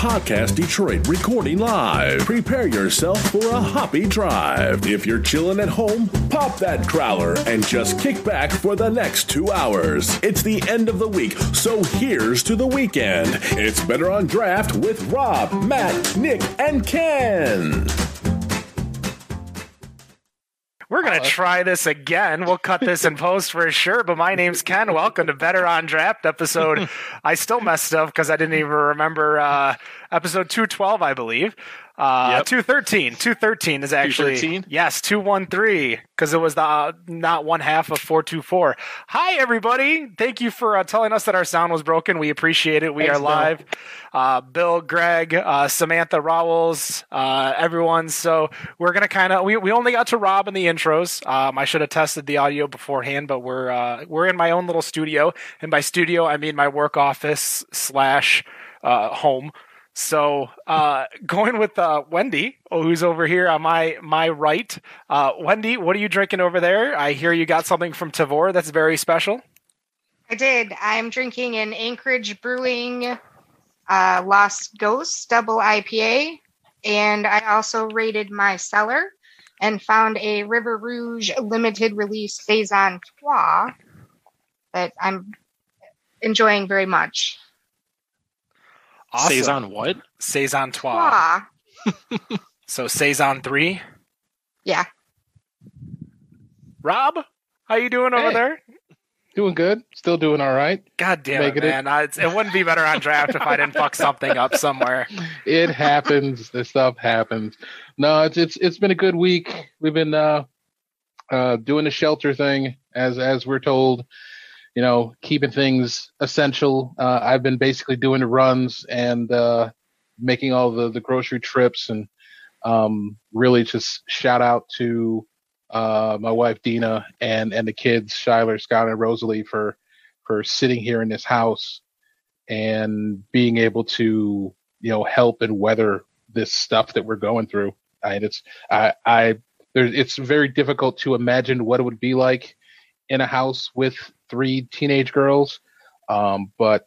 Podcast Detroit recording live. Prepare yourself for a hoppy drive. If you're chilling at home, pop that growler and just kick back for the next two hours. It's the end of the week, so here's to the weekend. It's Better on Draft with Rob, Matt, Nick, and Ken. We're going to try this again. We'll cut this in post for sure. But my name's Ken. Welcome to Better on Draft episode. I still messed up because I didn't even remember uh, episode 212, I believe. Uh, Yep. 213. 213 is actually. 213? Yes, 213, because it was the uh, not one half of 424. Hi, everybody. Thank you for uh, telling us that our sound was broken. We appreciate it. We Thanks, are live. Uh, Bill, Greg, uh, Samantha Rowells, uh, everyone. So we're going to kind of, we, we only got to Rob in the intros. Um, I should have tested the audio beforehand, but we're, uh, we're in my own little studio. And by studio, I mean my work office slash uh, home. So uh, going with uh, Wendy, who's over here on my my right. Uh, Wendy, what are you drinking over there? I hear you got something from Tavor that's very special. I did. I'm drinking an Anchorage Brewing uh, Lost Ghost double IPA, and I also raided my cellar and found a River Rouge limited release saison trois that I'm enjoying very much. Awesome. Saison what? Saison Trois. Trois. So Saison three. Yeah. Rob, how you doing over Hey. there? Doing good. Still doing all right. God damn Making it, it. man! I, it's- it wouldn't be better on draft if I didn't fuck something up somewhere. It happens. this stuff happens. No, it's it's it's been a good week. We've been uh uh doing the shelter thing as as we're told. You know, keeping things essential. Uh, I've been basically doing the runs and uh making all the the grocery trips and um really just shout out to uh my wife Dina and and the kids Shyler, Scott, and Rosalie for for sitting here in this house and being able to you know help and weather this stuff that we're going through. I it's I I there it's very difficult to imagine what it would be like in a house with three teenage girls. Um, but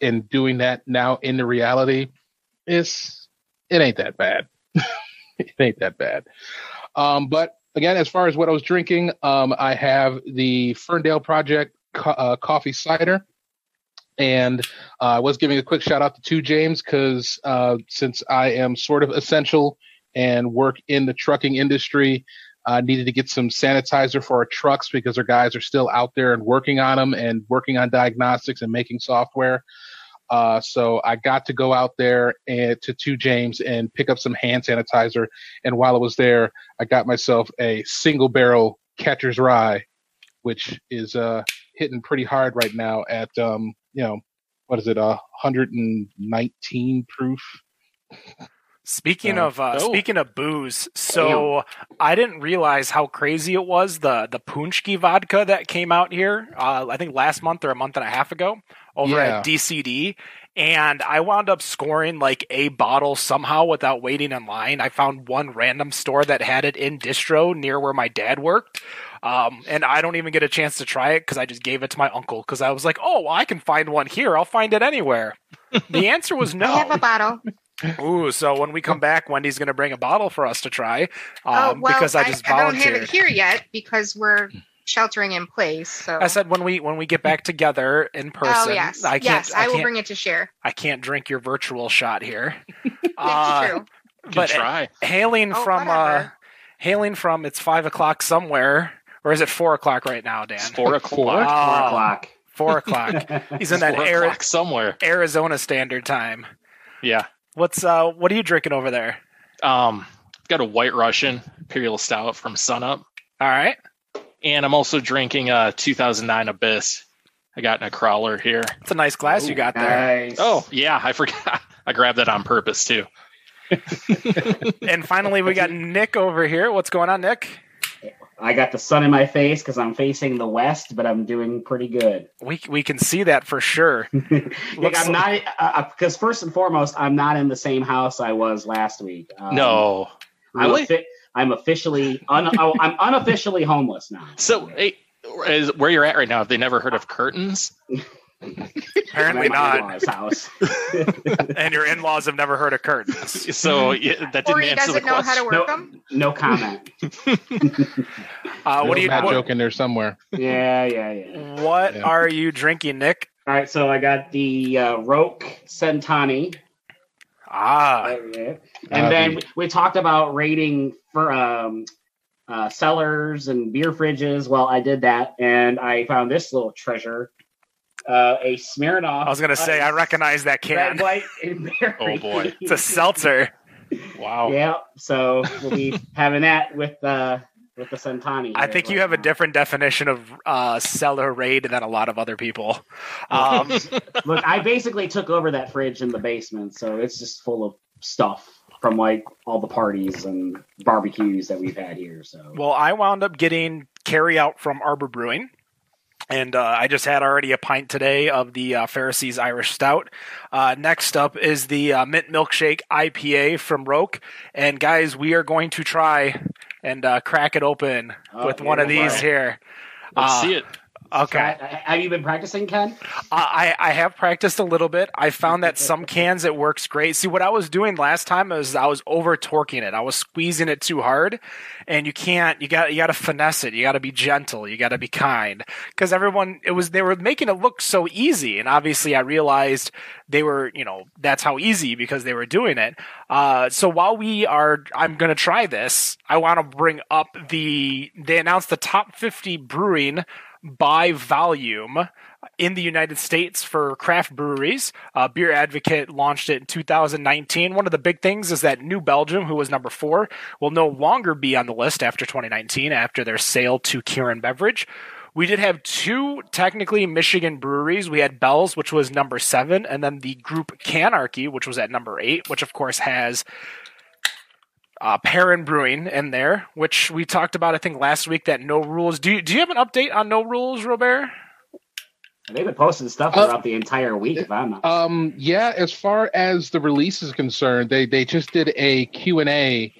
in doing that now in the reality, it's it ain't that bad. it ain't that bad. Um, but again, as far as what I was drinking, um, I have the Ferndale Project co- uh, coffee cider. And uh, I was giving a quick shout out to Two James because uh, since I am sort of essential and work in the trucking industry, I needed to get some sanitizer for our trucks because our guys are still out there and working on them and working on diagnostics and making software. Uh, so I got to go out there and to Two James and pick up some hand sanitizer. And while I was there, I got myself a single barrel catcher's rye, which is uh, hitting pretty hard right now at um, you know, what is it, uh, 119 proof? Speaking Uh, of uh, oh. speaking of booze, so I didn't realize how crazy it was the the Paczki vodka that came out here. Uh, I think last month or a month and a half ago over Yeah. at DCD, and I wound up scoring like a bottle somehow without waiting in line. I found one random store that had it in distro near where my dad worked. Um, and I don't even get a chance to try it because I just gave it to my uncle because I was like, "Oh, well, I can find one here. I'll find it anywhere." The answer was no. I have a bottle. Ooh, so when we come back, Wendy's going to bring a bottle for us to try. Um, oh well, because I just I, don't have it here yet because we're sheltering in place. So I said when we when we get back together in person. Oh yes, I can't. yes, I, I, will can't. bring it to share. I can't drink your virtual shot here. It's Uh, true. But try. hailing Oh, from uh, hailing from it's five o'clock somewhere, or is it four o'clock right now, Dan? It's four o'clock. Four? Oh, Four o'clock. Four o'clock. He's in that four Ari- somewhere. Arizona Standard Time. Yeah. What's uh? What are you drinking over there? Um, got a White Russian Imperial Stout from Sunup, All right. and I'm also drinking a 2009 Abyss. I got in a crawler here. It's a nice glass you got there. Nice. Oh yeah, I forgot. I grabbed that on purpose too. And finally, we got Nick over here. What's going on, Nick? I got the sun in my face because I'm facing the west, but I'm doing pretty good. We we can see that for sure. Nick, Looks I'm not because first and foremost, I'm not in the same house I was last week. Um, no. I'm, Really? offi- I'm officially un- oh, I'm unofficially homeless now. So hey, is where you're at right now? Have they never heard of curtains? Apparently I'm at my not. in-laws' house. And your in-laws have never heard of curtains. So yeah, that didn't he answer the doesn't know how to question. work no, them. no comment. Uh, what do you? Matt What, joke in there somewhere. Yeah, yeah, yeah. what Yeah. are you drinking, Nick? All right, so I got the uh, Roak Centani. Ah, and Ah, then the- we talked about rating for um, uh, cellars and beer fridges. Well, I did that, and I found this little treasure: uh, a Smirnoff. I was gonna say I recognize that can. Red, white, and berry. Oh, boy. It's a seltzer. Wow. yeah, so we'll be having that with uh, with the Centani. I here think you right have a different definition of uh, cellar raid than a lot of other people. Um, Look, I basically took over that fridge in the basement, so it's just full of stuff from like all the parties and barbecues that we've had here. So well, I wound up getting carry out from Arbor Brewing. And uh, I just had already a pint today of the uh, Pharisees Irish Stout. Uh, next up is the uh, Mint Milkshake IPA from Roak. And guys, we are going to try and uh, crack it open Oh, with one of these go. here. Let's Uh, see it. Okay. Have you been practicing, Ken? I, I have practiced a little bit. I found that some cans it works great. See, what I was doing last time is I was over torquing it. I was squeezing it too hard, and you can't. You got you got to finesse it. You got to be gentle. You got to be kind because everyone it was they were making it look so easy, and obviously I realized they were you know that's how easy because they were doing it. Uh, so while we are, I'm gonna try this. I want to bring up the they announced the top 50 brewing by volume in the United States for craft breweries. Uh, Beer Advocate launched it in 2019. One of the big things is that New Belgium, who was number four, will no longer be on the list after 2019 after their sale to Kirin Beverage. We did have two technically Michigan breweries. We had Bell's, which was number seven, and then the group Canarchy, which was at number eight, which of course has uh, Perrin Brewing in there, which we talked about, I think, last week. That no rules. Do you, do you have an update on no rules, Robert? They've been posting stuff Uh, throughout the entire week. If I'm not. Um, yeah, as far as the release is concerned, they they just did a Q and A,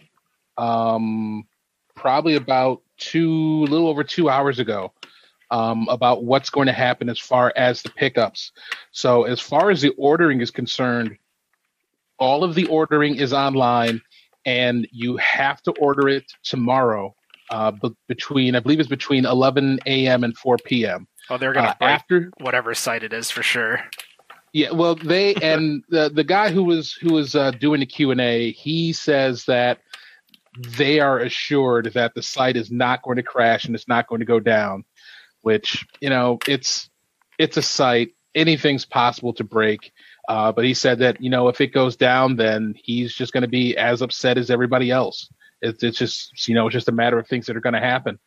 um, probably about two, a little over two hours ago, um, about what's going to happen as far as the pickups. So as far as the ordering is concerned, all of the ordering is online, and you have to order it tomorrow. Uh, be- between I believe it's between 11 a.m. and 4 p.m. Oh, they're gonna Uh, break after whatever site it is for sure. Yeah, well, they and the the guy who was who was uh, doing the Q and A, he says that they are assured that the site is not going to crash and it's not going to go down. Which you know, it's it's a site. Anything's possible to break. Uh, but he said that you know if it goes down, then he's just going to be as upset as everybody else. It's it's just you know it's just a matter of things that are going to happen.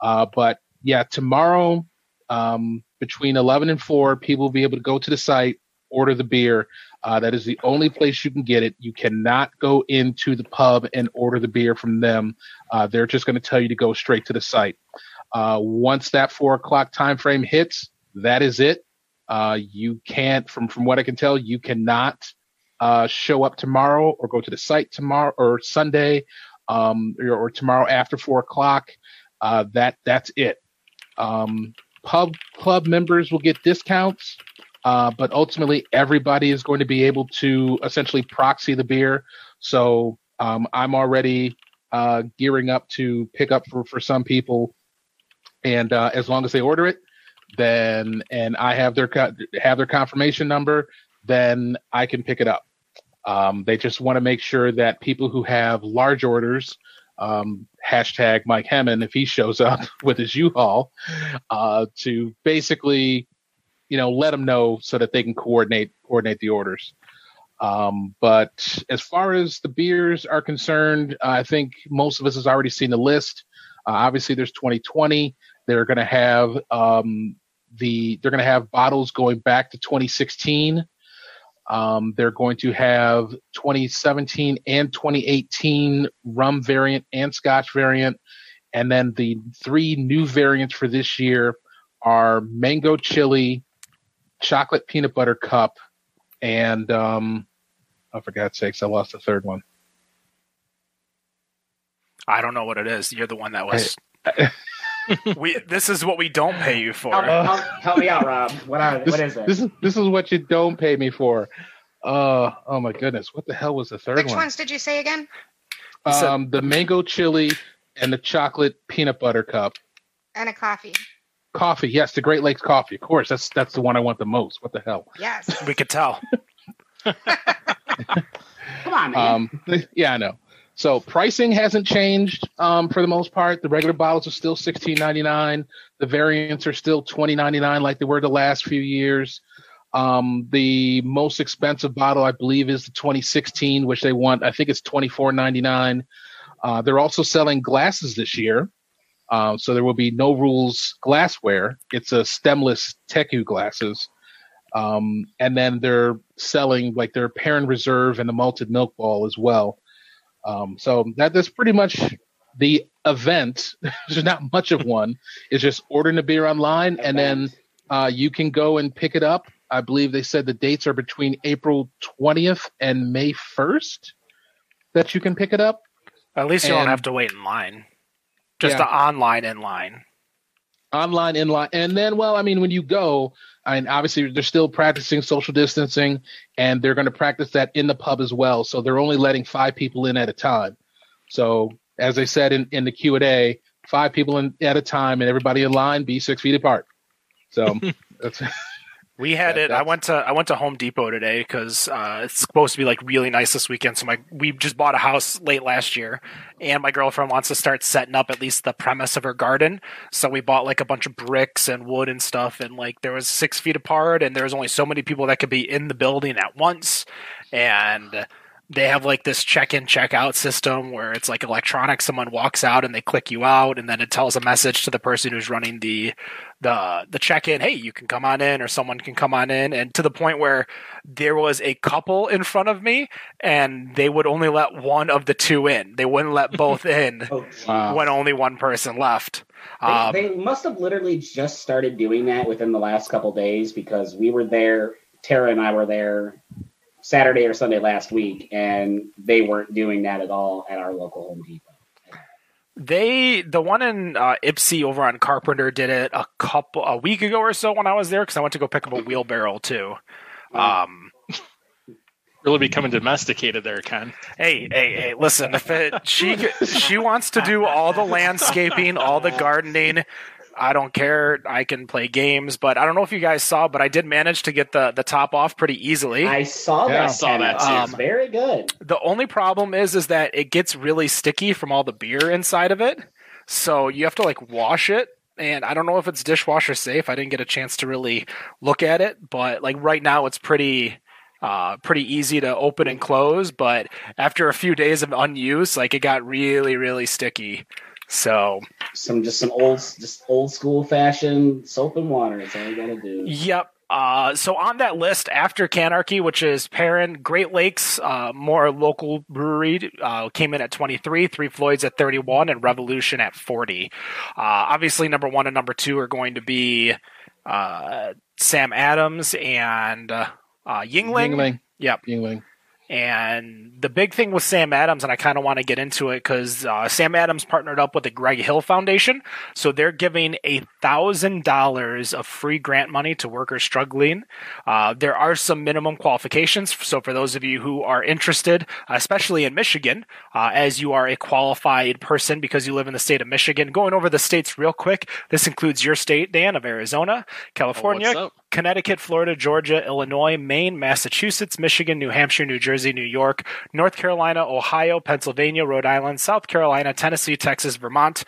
Uh, but yeah, tomorrow um, between 11 and 4, people will be able to go to the site, order the beer. Uh, that is the only place you can get it. You cannot go into the pub and order the beer from them. Uh, they're just going to tell you to go straight to the site. Uh, once that four o'clock time frame hits, that is it. Uh, you can't, from from what I can tell, you cannot uh, show up tomorrow or go to the site tomorrow or Sunday um, or, or tomorrow after four o'clock. Uh, that that's it. Um, pub club members will get discounts, uh, but ultimately everybody is going to be able to essentially proxy the beer. So um, I'm already uh, gearing up to pick up for, for some people, and uh, as long as they order it, then and I have their have their confirmation number, then I can pick it up. Um, they just want to make sure that people who have large orders, um, hashtag Mike Hemmon, if he shows up with his U-Haul, uh, to basically, you know, let them know so that they can coordinate coordinate the orders. Um, but as far as the beers are concerned, I think most of us has already seen the list. Uh, obviously, there's 2020. They're going to have um, the they're going to have bottles going back to 2016. Um, they're going to have 2017 and 2018 rum variant and Scotch variant, and then the three new variants for this year are mango chili, chocolate peanut butter cup, and um, oh, for God's sakes, I lost the third one. I don't know what it is. You're the one that was. we this is what we don't pay you for. Help, help, help me out, Rob. What are This, what is it? this is this is what you don't pay me for. Uh oh my goodness, what the hell was the third Which one? Which ones did you say again? said- Um, the mango chili and the chocolate peanut butter cup. And a coffee. Coffee, yes, the Great Lakes coffee. Of course, that's that's the one I want the most. What the hell? Yes. We could tell. Come on, man. Um, yeah, I know. So pricing hasn't changed um, for the most part. The regular bottles are still sixteen ninety nine. The variants are still twenty ninety nine, like they were the last few years. Um, the most expensive bottle, I believe, is the 2016, which they want. I think it's twenty four ninety nine. Uh, they're also selling glasses this year, uh, so there will be no rules glassware. It's a stemless Teku glasses. Um, and then they're selling like their Perrin Reserve and the malted milk ball as well. Um, so that that's pretty much the event. There's not much of one. It's just ordering a beer online, and then uh, you can go and pick it up. I believe they said the dates are between April 20th and May 1st that you can pick it up. At least you don't have to wait in line. Just Yeah. the online in line. Online in line. And then well i mean when you go I mean, obviously they're still practicing social distancing and they're going to practice that in the pub as well. So they're only letting five people in at a time. So as i said in, in the q&a five people in at a time and everybody in line be six feet apart. So that's We had Yeah, it. I went to I went to Home Depot today because uh, it's supposed to be like really nice this weekend. So my we just bought a house late last year, and my girlfriend wants to start setting up at least the premise of her garden. So we bought like a bunch of bricks and wood and stuff, and like there was six feet apart, and there was only so many people that could be in the building at once, and they have like this check-in check-out system where it's like electronic someone walks out and they click you out and then it tells a message to the person who's running the the the check-in hey you can come on in or someone can come on in and to the point where there was a couple in front of me and they would only let one of the two in they wouldn't let both in Oh, wow. when only one person left They, um, they must have literally just started doing that within the last couple days because we were there. Tara and I were there Saturday or Sunday last week, and they weren't doing that at all at our local Home Depot. They the one in uh, Ipsy over on Carpenter did it a couple a week ago or so when I was there because I went to go pick up a wheelbarrow too. Um, Really becoming domesticated there, Ken. hey, hey, hey! Listen, if it, she she wants to do all the landscaping, all the gardening, I don't care. I can play games, but I don't know if you guys saw, but I did manage to get the the top off pretty easily. I saw Yeah, that. I saw that, It's too. very good. The only problem is is that it gets really sticky from all the beer inside of it. So you have to like wash it. And I don't know if it's dishwasher safe. I didn't get a chance to really look at it, but like right now it's pretty uh pretty easy to open and close, but after a few days of unused, like it got really really sticky. So, Some just some old, just old school fashion soap and water. That's all you gotta do. Yep. Uh, so on that list, after Canarchy, which is Perrin, Great Lakes, uh, more local brewery, uh, came in at 23, Three Floyds at 31, and Revolution at 40. Uh, obviously, number one and number two are going to be uh, Sam Adams and uh, uh, Yuengling. Yuengling. Yep. Yuengling. And the big thing with Sam Adams, and I kind of want to get into it because uh, Sam Adams partnered up with the Greg Hill Foundation, so they're giving a thousand dollars of free grant money to workers struggling. Uh, there are some minimum qualifications, so for those of you who are interested, especially in Michigan, uh, as you are a qualified person because you live in the state of Michigan, going over the states real quick. This includes your state, Dan, of Arizona, California, up? Connecticut, Florida, Georgia, Illinois, Maine, Massachusetts, Michigan, New Hampshire, New Jersey, New York, North Carolina, Ohio, Pennsylvania, Rhode Island, South Carolina, Tennessee, Texas, Vermont.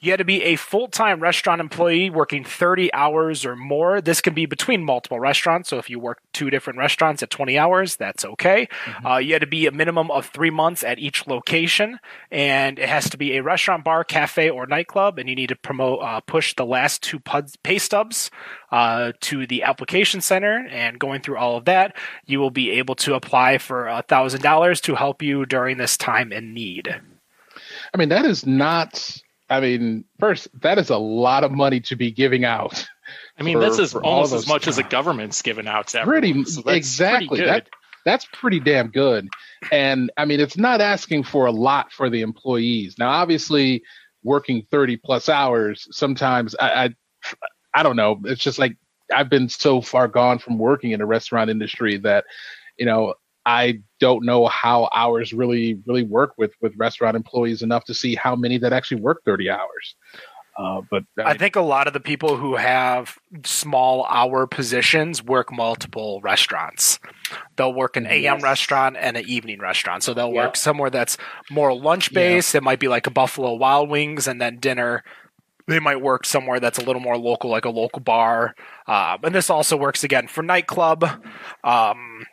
You had to be a full time restaurant employee working 30 hours or more. This can be between multiple restaurants. So if you work two different restaurants at 20 hours, that's okay. Uh, you had to be a minimum of three months at each location. And it has to be a restaurant, bar, cafe, or nightclub. And you need to promote, uh, push the last two pay stubs uh, to the application center and going through all of that, you will be able to apply for a thousand dollars to help you during this time in need. I mean, that is not. I mean, first, that is a lot of money to be giving out. I mean, for- that's as for all almost as much as the government's given out to Pretty everyone. So that's exactly. Pretty That that's pretty damn good. And I mean, it's not asking for a lot for the employees. Now, obviously, working 30 plus hours, sometimes I, I, I don't know. It's just like I've been so far gone from working in the restaurant industry that, you know, I don't know how hours really really work with with restaurant employees enough to see how many that actually work 30 hours. Uh, but I, I think a lot of the people who have small hour positions work multiple restaurants. They'll work an AM yes. restaurant and an evening restaurant. So they'll work somewhere that's more lunch based. Yeah. It might be like a Buffalo Wild Wings and then dinner. They might work somewhere that's a little more local, like a local bar. Uh, and this also works again for nightclub. Um,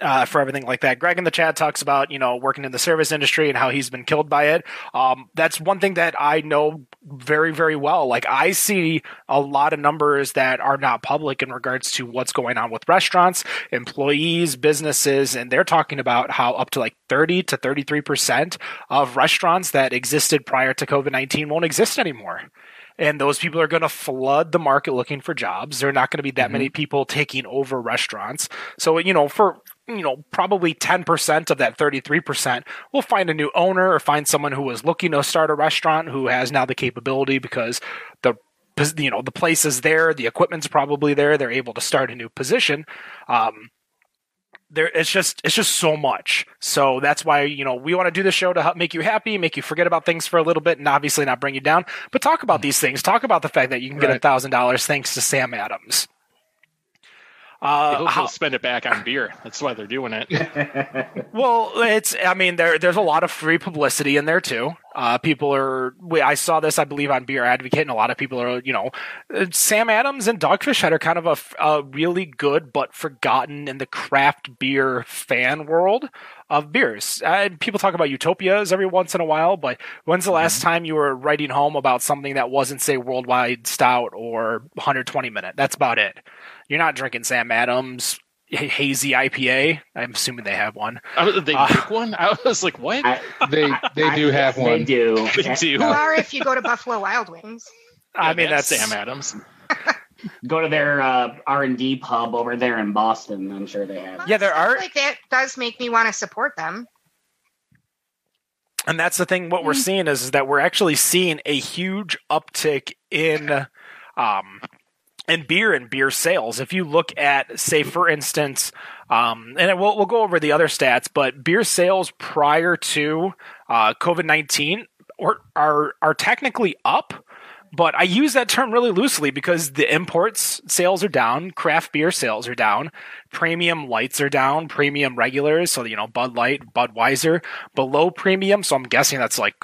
uh, for everything like that. Greg in the chat talks about you know working in the service industry and how he's been killed by it. Um, that's one thing that I know very very well. Like I see a lot of numbers that are not public in regards to what's going on with restaurants, employees, businesses, and they're talking about how up to like thirty to thirty three percent of restaurants that existed prior to COVID nineteen won't exist anymore and those people are going to flood the market looking for jobs. There are not going to be that mm-hmm. many people taking over restaurants. So, you know, for you know, probably 10% of that 33% will find a new owner or find someone who is looking to start a restaurant who has now the capability because the you know the place is there the equipment's probably there they're able to start a new position. Um, there it's just it's just so much. So that's why you know we want to do the show to help make you happy make you forget about things for a little bit and obviously not bring you down. But talk about these things. Talk about the fact that you can get a thousand dollars thanks to sam adams uh, hope how, spend it back on beer. That's why they're doing it. well, it's. I mean, there there's a lot of free publicity in there too. Uh, people are. I saw this, I believe, on Beer Advocate, and a lot of people are. You know, Sam Adams and Dogfish Head are kind of a, a really good but forgotten in the craft beer fan world of beers. Uh, people talk about utopias every once in a while, but when's the last mm-hmm. time you were writing home about something that wasn't, say, Worldwide Stout or 120 Minute? That's about it. You're not drinking Sam Adams hazy IPA. I'm assuming they have one. Uh, they uh, make one. I was like, what? I, they they do have one. They do. They do. Or if you go to Buffalo Wild Wings. I mean, that's Sam Adams. go to their uh, R and D pub over there in Boston. I'm sure they have. Yeah, there are. Like that does make me want to support them. And that's the thing. What we're mm. seeing is, is that we're actually seeing a huge uptick in um, and beer and beer sales. If you look at, say, for instance, um, and we'll we'll go over the other stats, but beer sales prior to uh, COVID nineteen are are technically up. But I use that term really loosely because the imports sales are down, craft beer sales are down, premium lights are down, premium regulars, so you know Bud Light, Budweiser, below premium. So I'm guessing that's like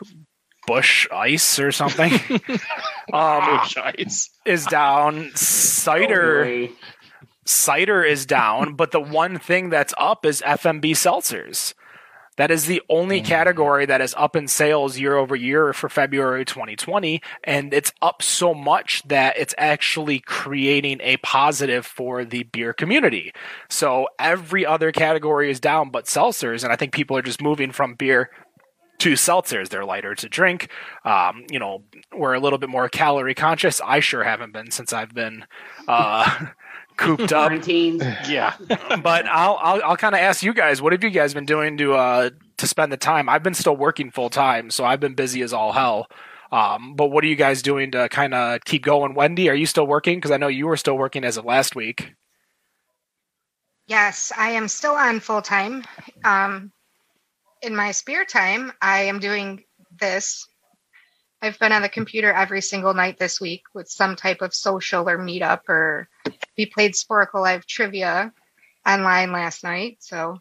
Busch Ice or something. um, Busch Ice is down. Cider. Oh, cider is down, but the one thing that's up is FMB seltzers. That is the only mm. category that is up in sales year over year for February 2020. And it's up so much that it's actually creating a positive for the beer community. So every other category is down but seltzers. And I think people are just moving from beer to seltzers. They're lighter to drink. Um, you know, we're a little bit more calorie conscious. I sure haven't been since I've been uh, cooped up. yeah, but I'll I'll, I'll kind of ask you guys. What have you guys been doing to uh, to spend the time? I've been still working full time, so I've been busy as all hell. Um, but what are you guys doing to kind of keep going? Wendy, are you still working? Because I know you were still working as of last week. Yes, I am still on full time. Um, in my spare time, I am doing this. I've been on the computer every single night this week with some type of social or meetup, or we played Sporcle Live trivia online last night. So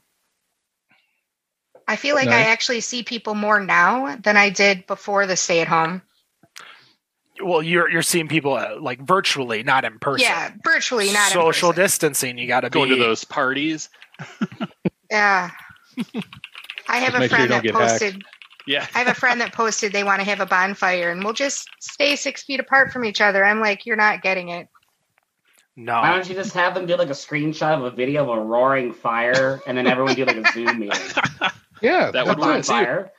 I feel like nice. I actually see people more now than I did before the stay at home. Well, you're you're seeing people uh, like virtually, not in person. Yeah, virtually, not social distancing. You got to go to those parties. yeah. I have a friend sure that posted. Hacked. Yeah. I have a friend that posted they want to have a bonfire and we'll just stay six feet apart from each other. I'm like, you're not getting it. No. Why don't you just have them do like a screenshot of a video of a roaring fire and then everyone do like a Zoom meeting? Yeah, that would be bonfire.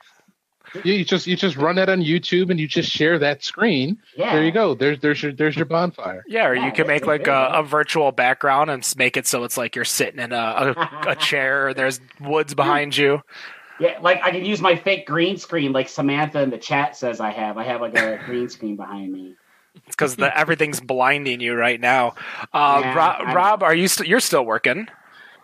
You just you just run that on YouTube and you just share that screen. Yeah. There you go. There's there's your there's your bonfire. Yeah, or yeah, you can make like a, a, virtual background and make it so it's like you're sitting in a, a, a chair. There's woods behind you. Yeah, like I can use my fake green screen, like Samantha in the chat says I have. I have like a green screen behind me. It's because everything's blinding you right now. Uh, Yeah, Rob, Rob, are you st- you're still working?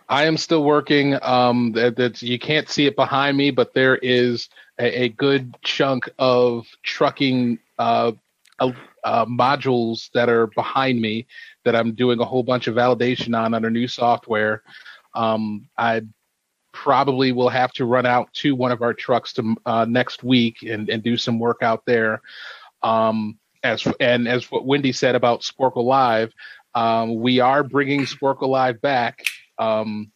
I am still working. Um, that, that you can't see it behind me, but there is a, a good chunk of trucking uh, uh, uh, modules that are behind me that I'm doing a whole bunch of validation on under new software. Um, I probably will have to run out to one of our trucks to uh, next week and, and do some work out there. Um, as and as what Wendy said about Sporcle Live, um, we are bringing Sporcle Live back um,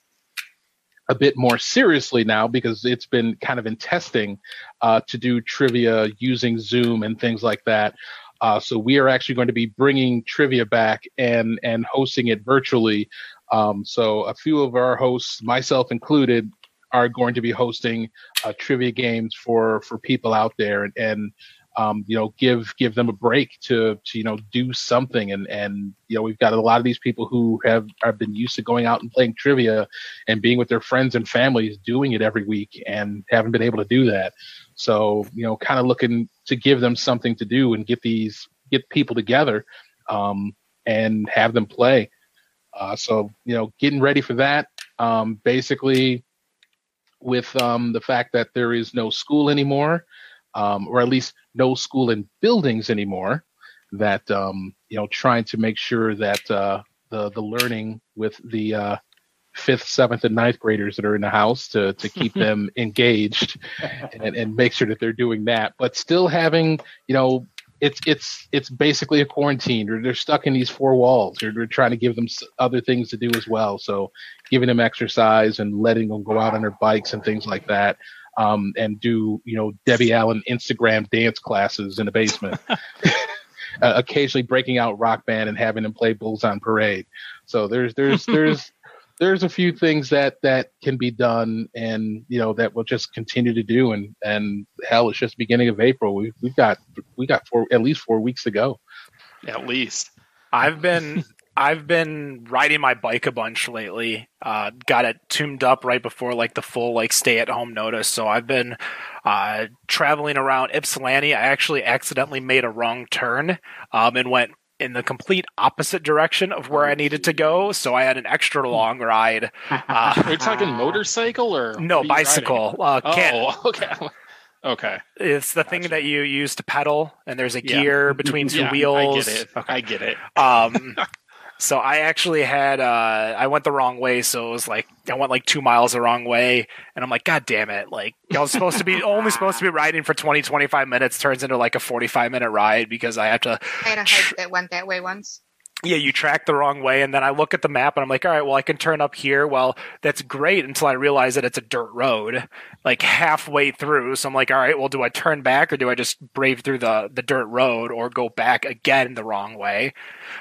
a bit more seriously now because it's been kind of in testing uh, to do trivia using Zoom and things like that. Uh, so we are actually going to be bringing trivia back and and hosting it virtually. Um, so a few of our hosts, myself included, are going to be hosting uh, trivia games for for people out there and, and um, you know give give them a break to to you know do something. And and you know we've got a lot of these people who have have been used to going out and playing trivia and being with their friends and families doing it every week and haven't been able to do that. So you know kind of looking to give them something to do and get these get people together um, and have them play uh, so you know getting ready for that um, basically with um, the fact that there is no school anymore um, or at least no school in buildings anymore. That um, you know, trying to make sure that uh, the the learning with the uh, fifth, seventh, and ninth graders that are in the house to to keep them engaged and, and make sure that they're doing that, but still having you know. It's it's it's basically a quarantine. They're, they're stuck in these four walls. They're, they're trying to give them other things to do as well. So, giving them exercise and letting them go out on their bikes and things like that um, and do you know Debbie Allen Instagram dance classes in the basement. uh, occasionally breaking out rock band and having them play Bulls on Parade. So there's there's there's there's a few things that that can be done and you know that we'll just continue to do and and hell it's just beginning of April. We we've got we got four at least four weeks to go. At least. I've been I've been riding my bike a bunch lately. Uh, got it tuned up right before like the full like stay at home notice. So I've been uh, traveling around Ypsilanti. I actually accidentally made a wrong turn um, and went in the complete opposite direction of where I needed to go. So I had an extra long ride. Uh, Are you talking motorcycle or no what are you bicycle. Uh, can't, Oh, okay. Okay. It's the thing that you use to pedal, and there's a Yeah. gear between two Yeah, wheels. I get it. I get it. Um, so I actually had uh, I went the wrong way, so it was like I went like two miles the wrong way, and I'm like, God damn it! Like I was supposed to be only supposed to be riding for 20, 25 minutes, turns into like a 45 minute ride because I have to. I had a hike that went that way once. Yeah, you track the wrong way, and then I look at the map and I'm like, all right, well, I can turn up here. Well, that's great until I realize that it's a dirt road, like halfway through. So I'm like, all right, well, do I turn back or do I just brave through the the dirt road or go back again the wrong way?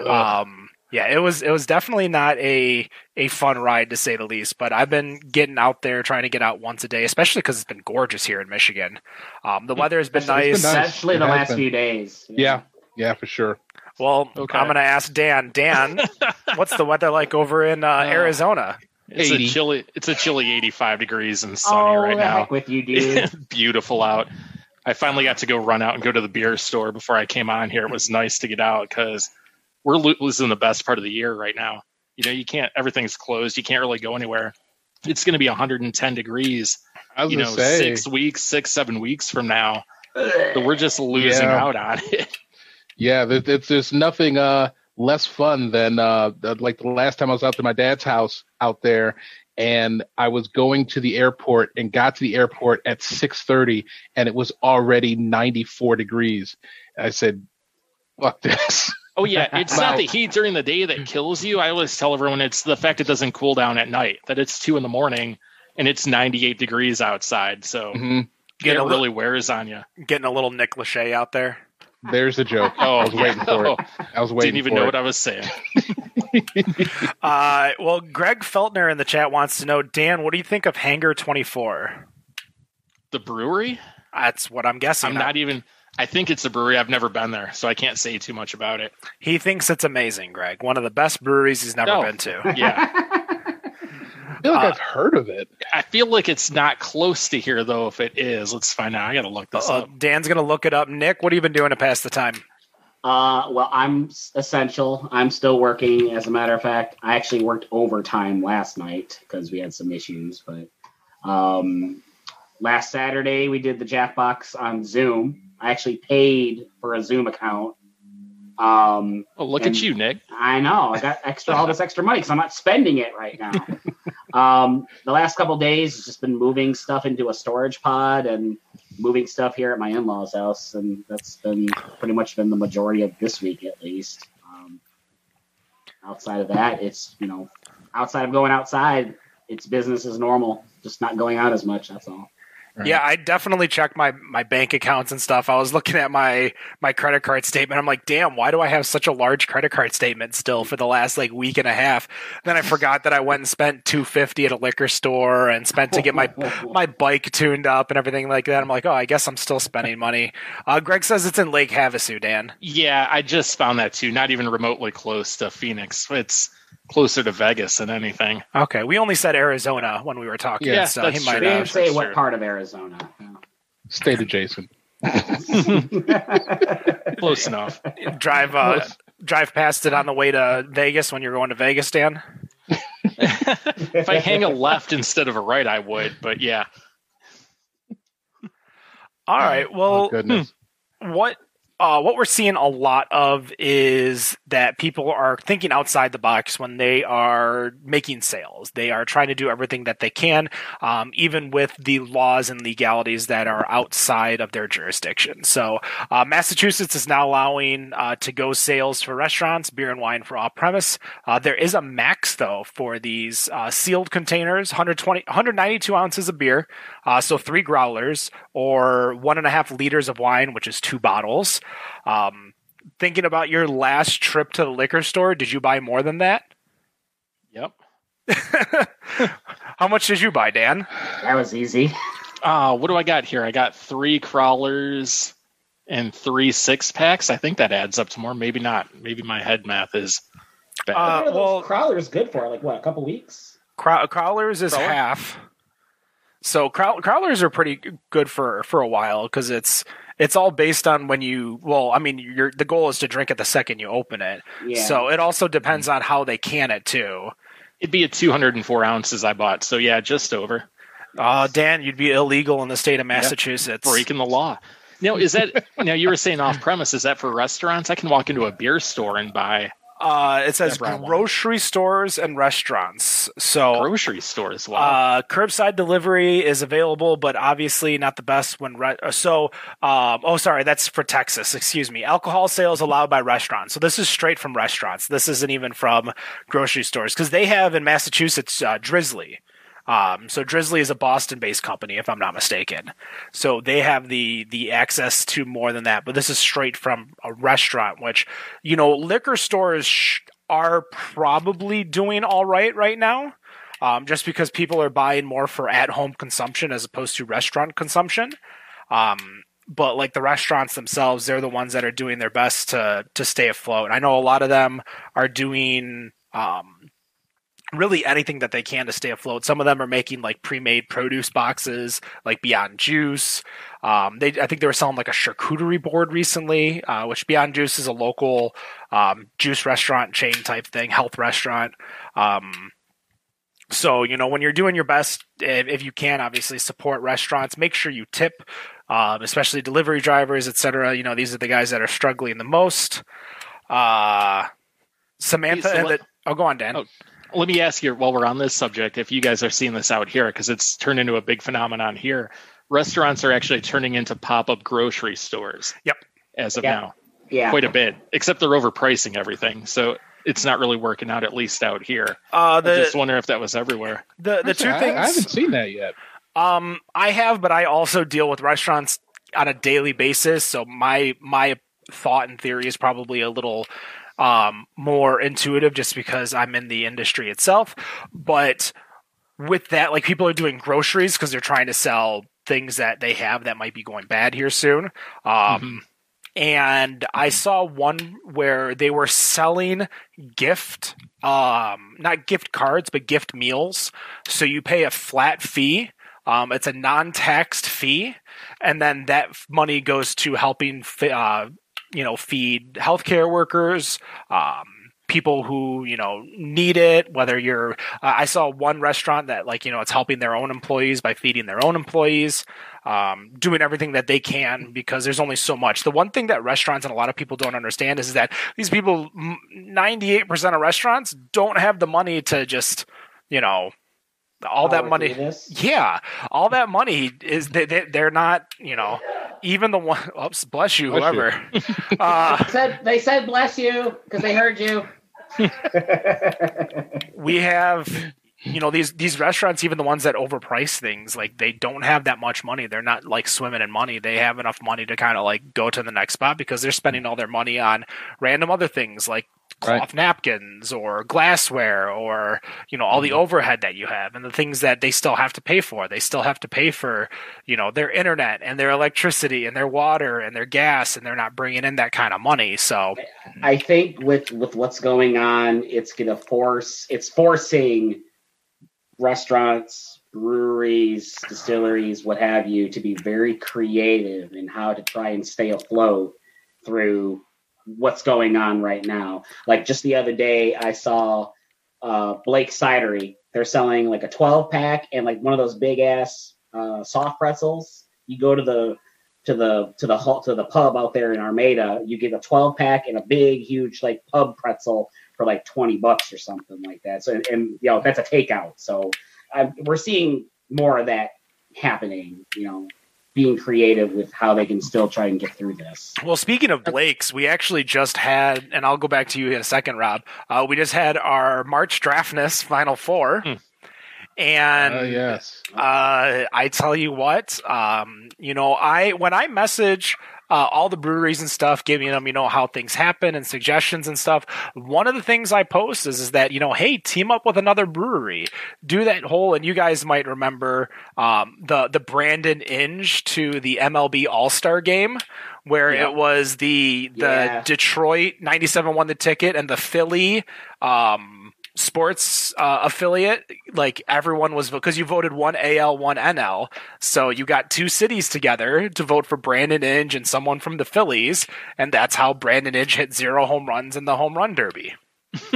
Um, yeah, it was it was definitely not a a fun ride to say the least. But I've been getting out there, trying to get out once a day, especially because it's been gorgeous here in Michigan. Um, the weather has been It's been nice. nice. Especially It the last been. few days. Yeah, yeah, for sure. Well, Okay. I'm going to ask Dan. Dan, what's the weather like over in uh, Arizona? It's 80. a chilly. It's a chilly 85 degrees and sunny Oh, right the now. with you, dude. Beautiful out. I finally got to go run out and go to the beer store before I came on here. It was nice to get out because we're losing the best part of the year right now. You know, you can't. Everything's closed. You can't really go anywhere. It's going to be 110 degrees. You know, say, six weeks, six, seven weeks from now. So we're just losing Yeah. out on it. Yeah, there, there's, there's nothing uh, less fun than uh, like the last time I was out to my dad's house out there, and I was going to the airport and got to the airport at 6:30, and it was already 94 degrees. I said, "Fuck this." Oh yeah, it's not the heat during the day that kills you. I always tell everyone it's the fact it doesn't cool down at night. That it's two in the morning and it's 98 degrees outside, so hmm it Get a li- really wears on you. Getting a little Nick Lachey out there. There's the joke. Oh, I was waiting for it. I was waiting Didn't even for know it. what I was saying. Uh, well, Greg Feltner in the chat wants to know, Dan, what do you think of Hangar 24? The brewery? That's what I'm guessing. I'm not even. I think it's a brewery. I've never been there, so I can't say too much about it. He thinks it's amazing, Greg. One of the best breweries he's never No. been to. Yeah, I feel like Uh, I've heard of it. I feel like it's not close to here though. If it is, let's find out. I gotta look this Uh, up. Dan's gonna look it up. Nick, what have you been doing to pass the time? Uh, well, I'm essential. I'm still working. As a matter of fact, I actually worked overtime last night because we had some issues. But um, last Saturday we did the Jackbox on Zoom. I actually paid for a Zoom account. Um, Oh, look at you, Nick. I know. I got extra all this extra money because I'm not spending it right now. um, the last couple days, it's just been moving stuff into a storage pod and moving stuff here at my in-laws' house, and that's been pretty much been the majority of this week, at least. Um, outside of that, it's you know, outside of going outside, it's business as normal. Just not going out as much. That's all. Right. Yeah, I definitely checked my my bank accounts and stuff. I was looking at my my credit card statement. I'm like, damn, why do I have such a large credit card statement still for the last like week and a half? Then I forgot that I went and spent two fifty at a liquor store and spent to get my my bike tuned up and everything like that. I'm like, oh, I guess I'm still spending money. Uh, Greg says it's in Lake Havasu, Dan. Yeah, I just found that too. Not even remotely close to Phoenix. It's closer to Vegas than anything. Okay, we only said Arizona when we were talking, Yeah, so that's he might true. They have. didn't say that's what true. part of Arizona. State adjacent. Close enough. drive uh, drive past it on the way to Vegas when you're going to Vegas, Dan. if I hang a left instead of a right, I would. But yeah, All right, Oh, well, goodness. what uh, what we're seeing a lot of is that people are thinking outside the box when they are making sales. They are trying to do everything that they can, um, even with the laws and legalities that are outside of their jurisdiction. So, uh, Massachusetts is now allowing uh, to go sales for restaurants, beer and wine for off premise. Uh, there is a max though for these uh, sealed containers, 120, 192 ounces of beer, uh, so three growlers or one and a half liters of wine, which is two bottles. Um, thinking about your last trip to the liquor store, did you buy more than that? yep. How much did you buy, Dan? That was easy. Uh, what do I got here? I got three crawlers and three six packs. I think that adds up to more. Maybe not. Maybe my head math is bad. Uh, what are those well- crawlers good for? Like what? A couple weeks? Crow- crawlers is Crawler? half. So crow- crawlers are pretty good for for a while because it's it's all based on when you well I mean your the goal is to drink it the second you open it. Yeah. So it also depends on how they can it too. It'd be a 204 ounces I bought. So yeah, just over. Uh, Dan, you'd be illegal in the state of Massachusetts. Breaking the law. Now, is that now you were saying off premise? Is that for restaurants? I can walk into a beer store and buy Uh, it says grocery stores and restaurants. So grocery stores. well. Uh, curbside delivery is available, but obviously not the best when. Re- uh, so, um, oh, sorry, that's for Texas. Excuse me. Alcohol sales allowed by restaurants. So this is straight from restaurants. This isn't even from grocery stores because they have in Massachusetts uh, Drizly. Um, so Drizly is a Boston-based company, if I'm not mistaken. So they have the the access to more than that. But this is straight from a restaurant, which you know, liquor stores sh- are probably doing all right right now um, just because people are buying more for at home consumption as opposed to restaurant consumption. Um, but like the restaurants themselves, they're the ones that are doing their best to to stay afloat. I know a lot of them are doing um, really anything that they can to stay afloat. Some of them are making like pre-made produce boxes, like Beyond Juice. Um, they, I think they were selling like a charcuterie board recently, uh, which Beyond Juice is a local um, juice restaurant chain type thing, health restaurant. Um, so, you know, when you're doing your best, if, if you can, obviously support restaurants. Make sure you tip, um, especially delivery drivers, etc. You know, these are the guys that are struggling the most. Uh, Samantha, so and the, oh, go on, Dan. Oh. Let me ask you while we're on this subject, if you guys are seeing this out here, because it's turned into a big phenomenon here. Restaurants are actually turning into pop-up grocery stores. Yep. As of Yeah. now, Yeah. quite a bit. Except they're overpricing everything, so it's not really working out. At least out here. Uh, I just wonder if that was everywhere. the the Actually, two I- things I, haven't seen that yet. Um, I have, but I also deal with restaurants on a daily basis. So my my thought and theory is probably a little um, more intuitive, just because I'm in the industry itself. But with that, like people are doing groceries because they're trying to sell things that they have that might be going bad here soon. Um, And I saw one where they were selling gift um, not gift cards, but gift meals. So you pay a flat fee. Um, it's a non-taxed fee, and then that money goes to helping, uh, you know, feed healthcare workers, um, people who you know need it. Whether you're, uh, I saw one restaurant that like you know it's helping their own employees by feeding their own employees um, doing everything that they can because there's only so much. The one thing that restaurants and a lot of people don't understand is that these people, 98% of restaurants don't have the money to just, you know, all that money. Yeah, all that money is they, they they're not you know even the one. Oops, bless you, Bless you. whoever. uh, Said they said bless you because they heard you. we have you know these these restaurants even the ones that overprice things like they don't have that much money. They're not like swimming in money. They have enough money to kind of like go to the next spot because they're spending all their money on random other things like cloth Right. napkins or glassware or you know all the mm-hmm. overhead that you have and the things that they still have to pay for. They still have to pay for you know their internet and their electricity and their water and their gas and they're not bringing in that kind of money. So I think with with what's going on, it's gonna force it's forcing restaurants, breweries, distilleries, what have you, to be very creative in how to try and stay afloat through what's going on right now. Like just the other day, I saw uh, Blake Cidery. They're selling like a 12 pack and like one of those big ass uh, soft pretzels. You go to the to the to the hall to the pub out there in Armada, you get a 12 pack and a big huge like pub pretzel for like 20 bucks or something like that. So and, and you know that's a takeout. So i we're seeing more of that happening. You know, being creative with how they can still try and get through this. Well, speaking of Blake's, we actually just had, and I'll go back to you in a second, Rob. Uh, we just had our March Draftness Final Four, Hmm. and Uh, yes. uh, I tell you what, um, you know, I when I message uh, all the breweries and stuff, giving them, you know, how things happen and suggestions and stuff. One of the things I post is, is that you know, hey, team up with another brewery, do that whole. And you guys might remember um, the the Brandon Inge to the MLB All Star game. Where Yeah. it was the the Yeah. Detroit ninety seven won the ticket and the Philly um, sports uh, affiliate, like everyone was because you voted one AL, one NL, so you got two cities together to vote for Brandon Inge and someone from the Phillies, and that's how Brandon Inge hit zero home runs in the home run derby.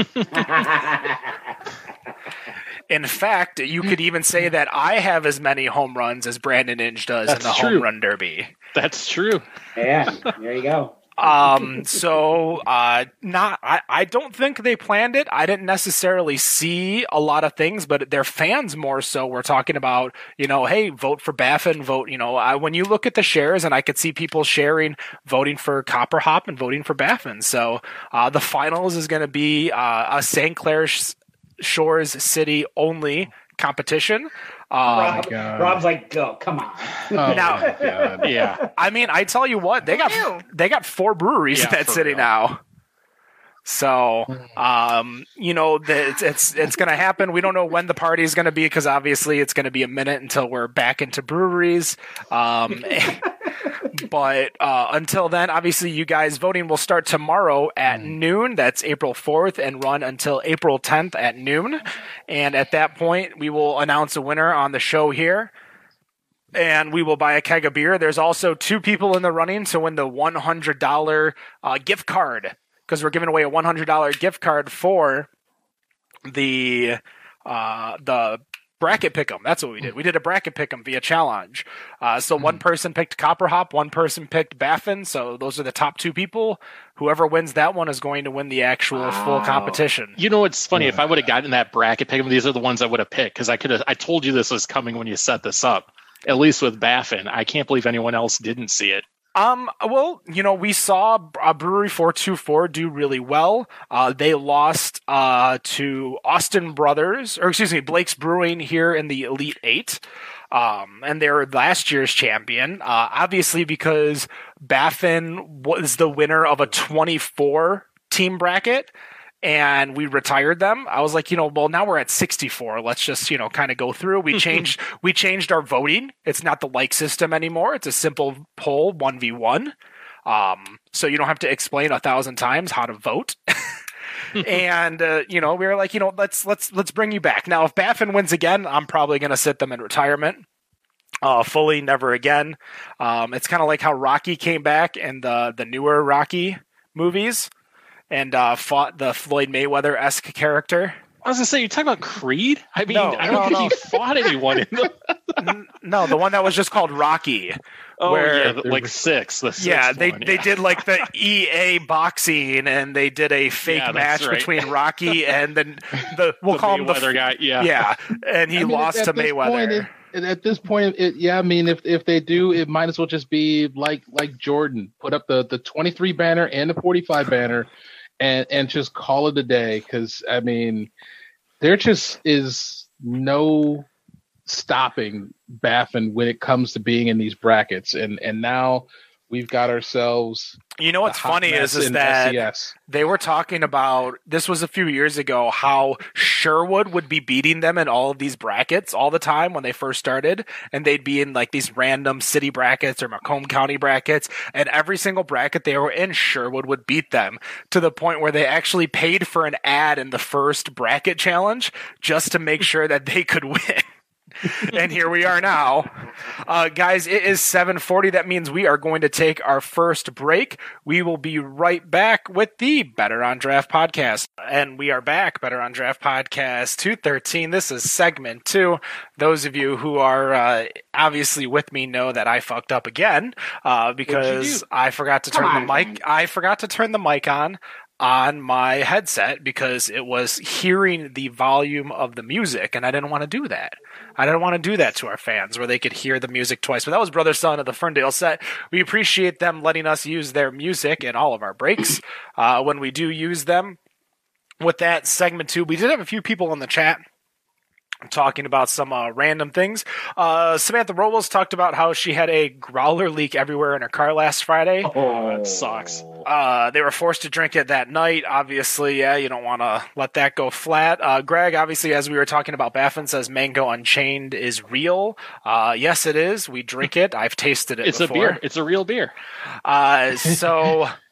In fact, you could even say that I have as many home runs as Brandon Inge does in the true. home run derby. That's true. yeah, there you go. Um so uh not I, I don't think they planned it. I didn't necessarily see a lot of things but their fans more so were talking about you know hey vote for baffin vote you know I, when you look at the shares and i could see people sharing voting for copper hop and voting for baffin. So uh the finals is going to be uh a st clair Sh- shores city only competition um, Rob, God. Rob's like, go, come on. Oh, Now- Yeah. I mean, I tell you what, they got they got four breweries Yeah, in that city real. now. So, um, you know, the, it's it's it's going to happen. We don't know when the party is going to be because obviously it's going to be a minute until we're back into breweries. Um, but uh, until then, obviously, you guys voting will start tomorrow at noon. That's April fourth, and run until April tenth at noon. And at that point, we will announce a winner on the show here and we will buy a keg of beer. There's also two people in the running to win the $100 uh, gift card because we're giving away a $100 gift card for the uh, the bracket pick'em. That's what we did. We did a bracket pick'em via challenge. Uh, so one person picked Copper Hop, one person picked Baffin. So those are the top two people. Whoever wins that one is going to win the actual full competition. You know what's funny? If I would have gotten that bracket pick 'em, these are the ones I would have picked because I could have. I told you this was coming when you set this up. At least with Baffin, I can't believe anyone else didn't see it. Um, well, you know, we saw uh, Brewery 424 do really well. Uh, they lost uh, to Austin Brothers, or excuse me, Blake's Brewing here in the Elite Eight. Um, and they're last year's champion, uh, obviously because Baffin was the winner of a 24 team bracket and we retired them. I was like, you know, well now we're at 64. Let's just, you know, kind of go through. We changed we changed our voting. It's not the like system anymore. It's a simple poll 1v1. Um, so you don't have to explain a thousand times how to vote. and uh, you know we were like, you know, let's let's let's bring you back. Now, if Baffin wins again, I'm probably going to sit them in retirement. Uh, fully, never again. Um, it's kind of like how Rocky came back in the the newer Rocky movies and uh, fought the Floyd Mayweather esque character. I was gonna say, you talk about Creed? I mean, No, I don't no, think no. he fought anyone in the. No, the one that was just called Rocky. Oh Where- yeah, the- like six. The sixth yeah, they one, they yeah. did like the EA boxing, and they did a fake Yeah, match right. between Rocky and then the we'll the call him the Mayweather guy. Yeah, yeah, and he I mean, lost at to this Mayweather. point, it- it- at this point, it, yeah, I mean, if if they do, it might as well just be like like Jordan, put up the the 23 banner and the 45 banner, and and just call it a day. Because I mean, there just is no stopping Baffin when it comes to being in these brackets, and and now we've got ourselves. you know what's funny is is that SES. they were talking about this was a few years ago how Sherwood would be beating them in all of these brackets all the time when they first started and they'd be in like these random city brackets or Macomb County brackets and every single bracket they were in Sherwood would beat them to the point where they actually paid for an ad in the first bracket challenge just to make sure that they could win. and here we are now. Uh, guys, it is 740. That means we are going to take our first break. We will be right back with the Better on Draft podcast. And we are back, Better on Draft podcast 213. This is segment two. Those of you who are uh, obviously with me know that I fucked up again uh, because I forgot to turn on, the mic. I forgot to turn the mic on on my headset because it was hearing the volume of the music and I didn't want to do that. I didn't want to do that to our fans where they could hear the music twice. But that was Brother Son of the Ferndale set. We appreciate them letting us use their music in all of our breaks uh, when we do use them. With that segment two, we did have a few people in the chat talking about some uh, random things. Uh, Samantha Robles talked about how she had a growler leak everywhere in her car last Friday. Oh, that sucks. Uh, they were forced to drink it that night. Obviously, yeah, you don't want to let that go flat. Uh, Greg, obviously, as we were talking about, Baffin says Mango Unchained is real. Uh, yes, it is. We drink it. I've tasted it It's before. a beer. It's a real beer. Uh, so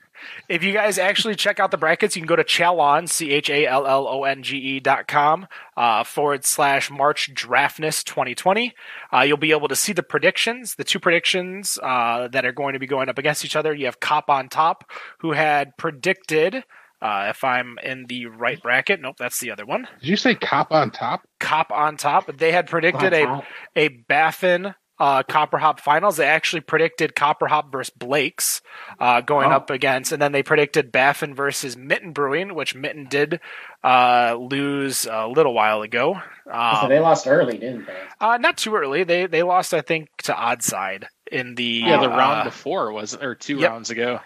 if you guys actually check out the brackets, you can go to Challonge, C H A L L O N G E dot com, uh, forward slash March Draftness 2020. Uh, you'll be able to see the predictions, the two predictions uh, that are going to be going up against each other. You have Cop on top, who had predicted. Uh, if I'm in the right bracket, nope, that's the other one. Did you say cop on top? Cop on top. They had predicted a a Baffin uh, Copper Hop finals. They actually predicted Copper Hop versus Blake's uh, going Oh. up against, and then they predicted Baffin versus Mitten Brewing, which Mitten did uh, lose a little while ago. so Um, they lost early, didn't they? uh, not too early. They they lost, I think, to Oddside in the Yeah, the uh, round before was or two yep. rounds ago.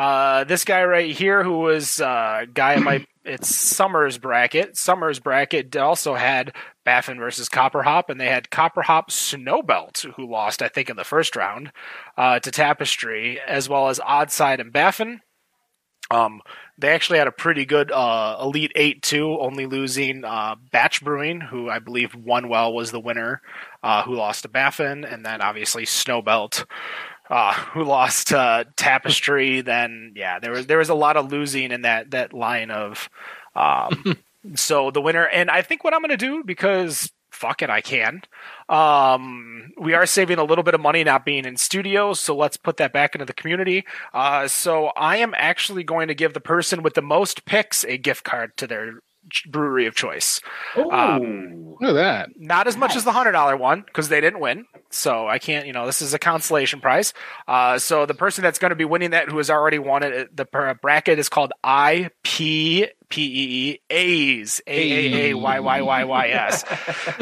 Uh, this guy right here, who was uh, guy in my it's Summers bracket. Summers bracket also had Baffin versus Copper Hop, and they had Copper Hop Snowbelt, who lost, I think, in the first round uh, to Tapestry, as well as Oddside and Baffin. Um, they actually had a pretty good uh, Elite Eight too, only losing uh, Batch Brewing, who I believe won well was the winner, uh, who lost to Baffin, and then obviously Snowbelt, uh, who lost to Tapestry. then yeah, there was there was a lot of losing in that that line of. Um, so the winner, and I think what I'm going to do because fuck it, I can. Um, we are saving a little bit of money not being in studio, so let's put that back into the community. Uh, so I am actually going to give the person with the most picks a gift card to their brewery of choice. Ooh. Um, Look at that. Not as much as the hundred dollar one because they didn't win. So I can't, you know, this is a consolation prize. Uh, so the person that's going to be winning that, who has already won it, the bracket is called I P E E A's A A A Y Y Y Y S.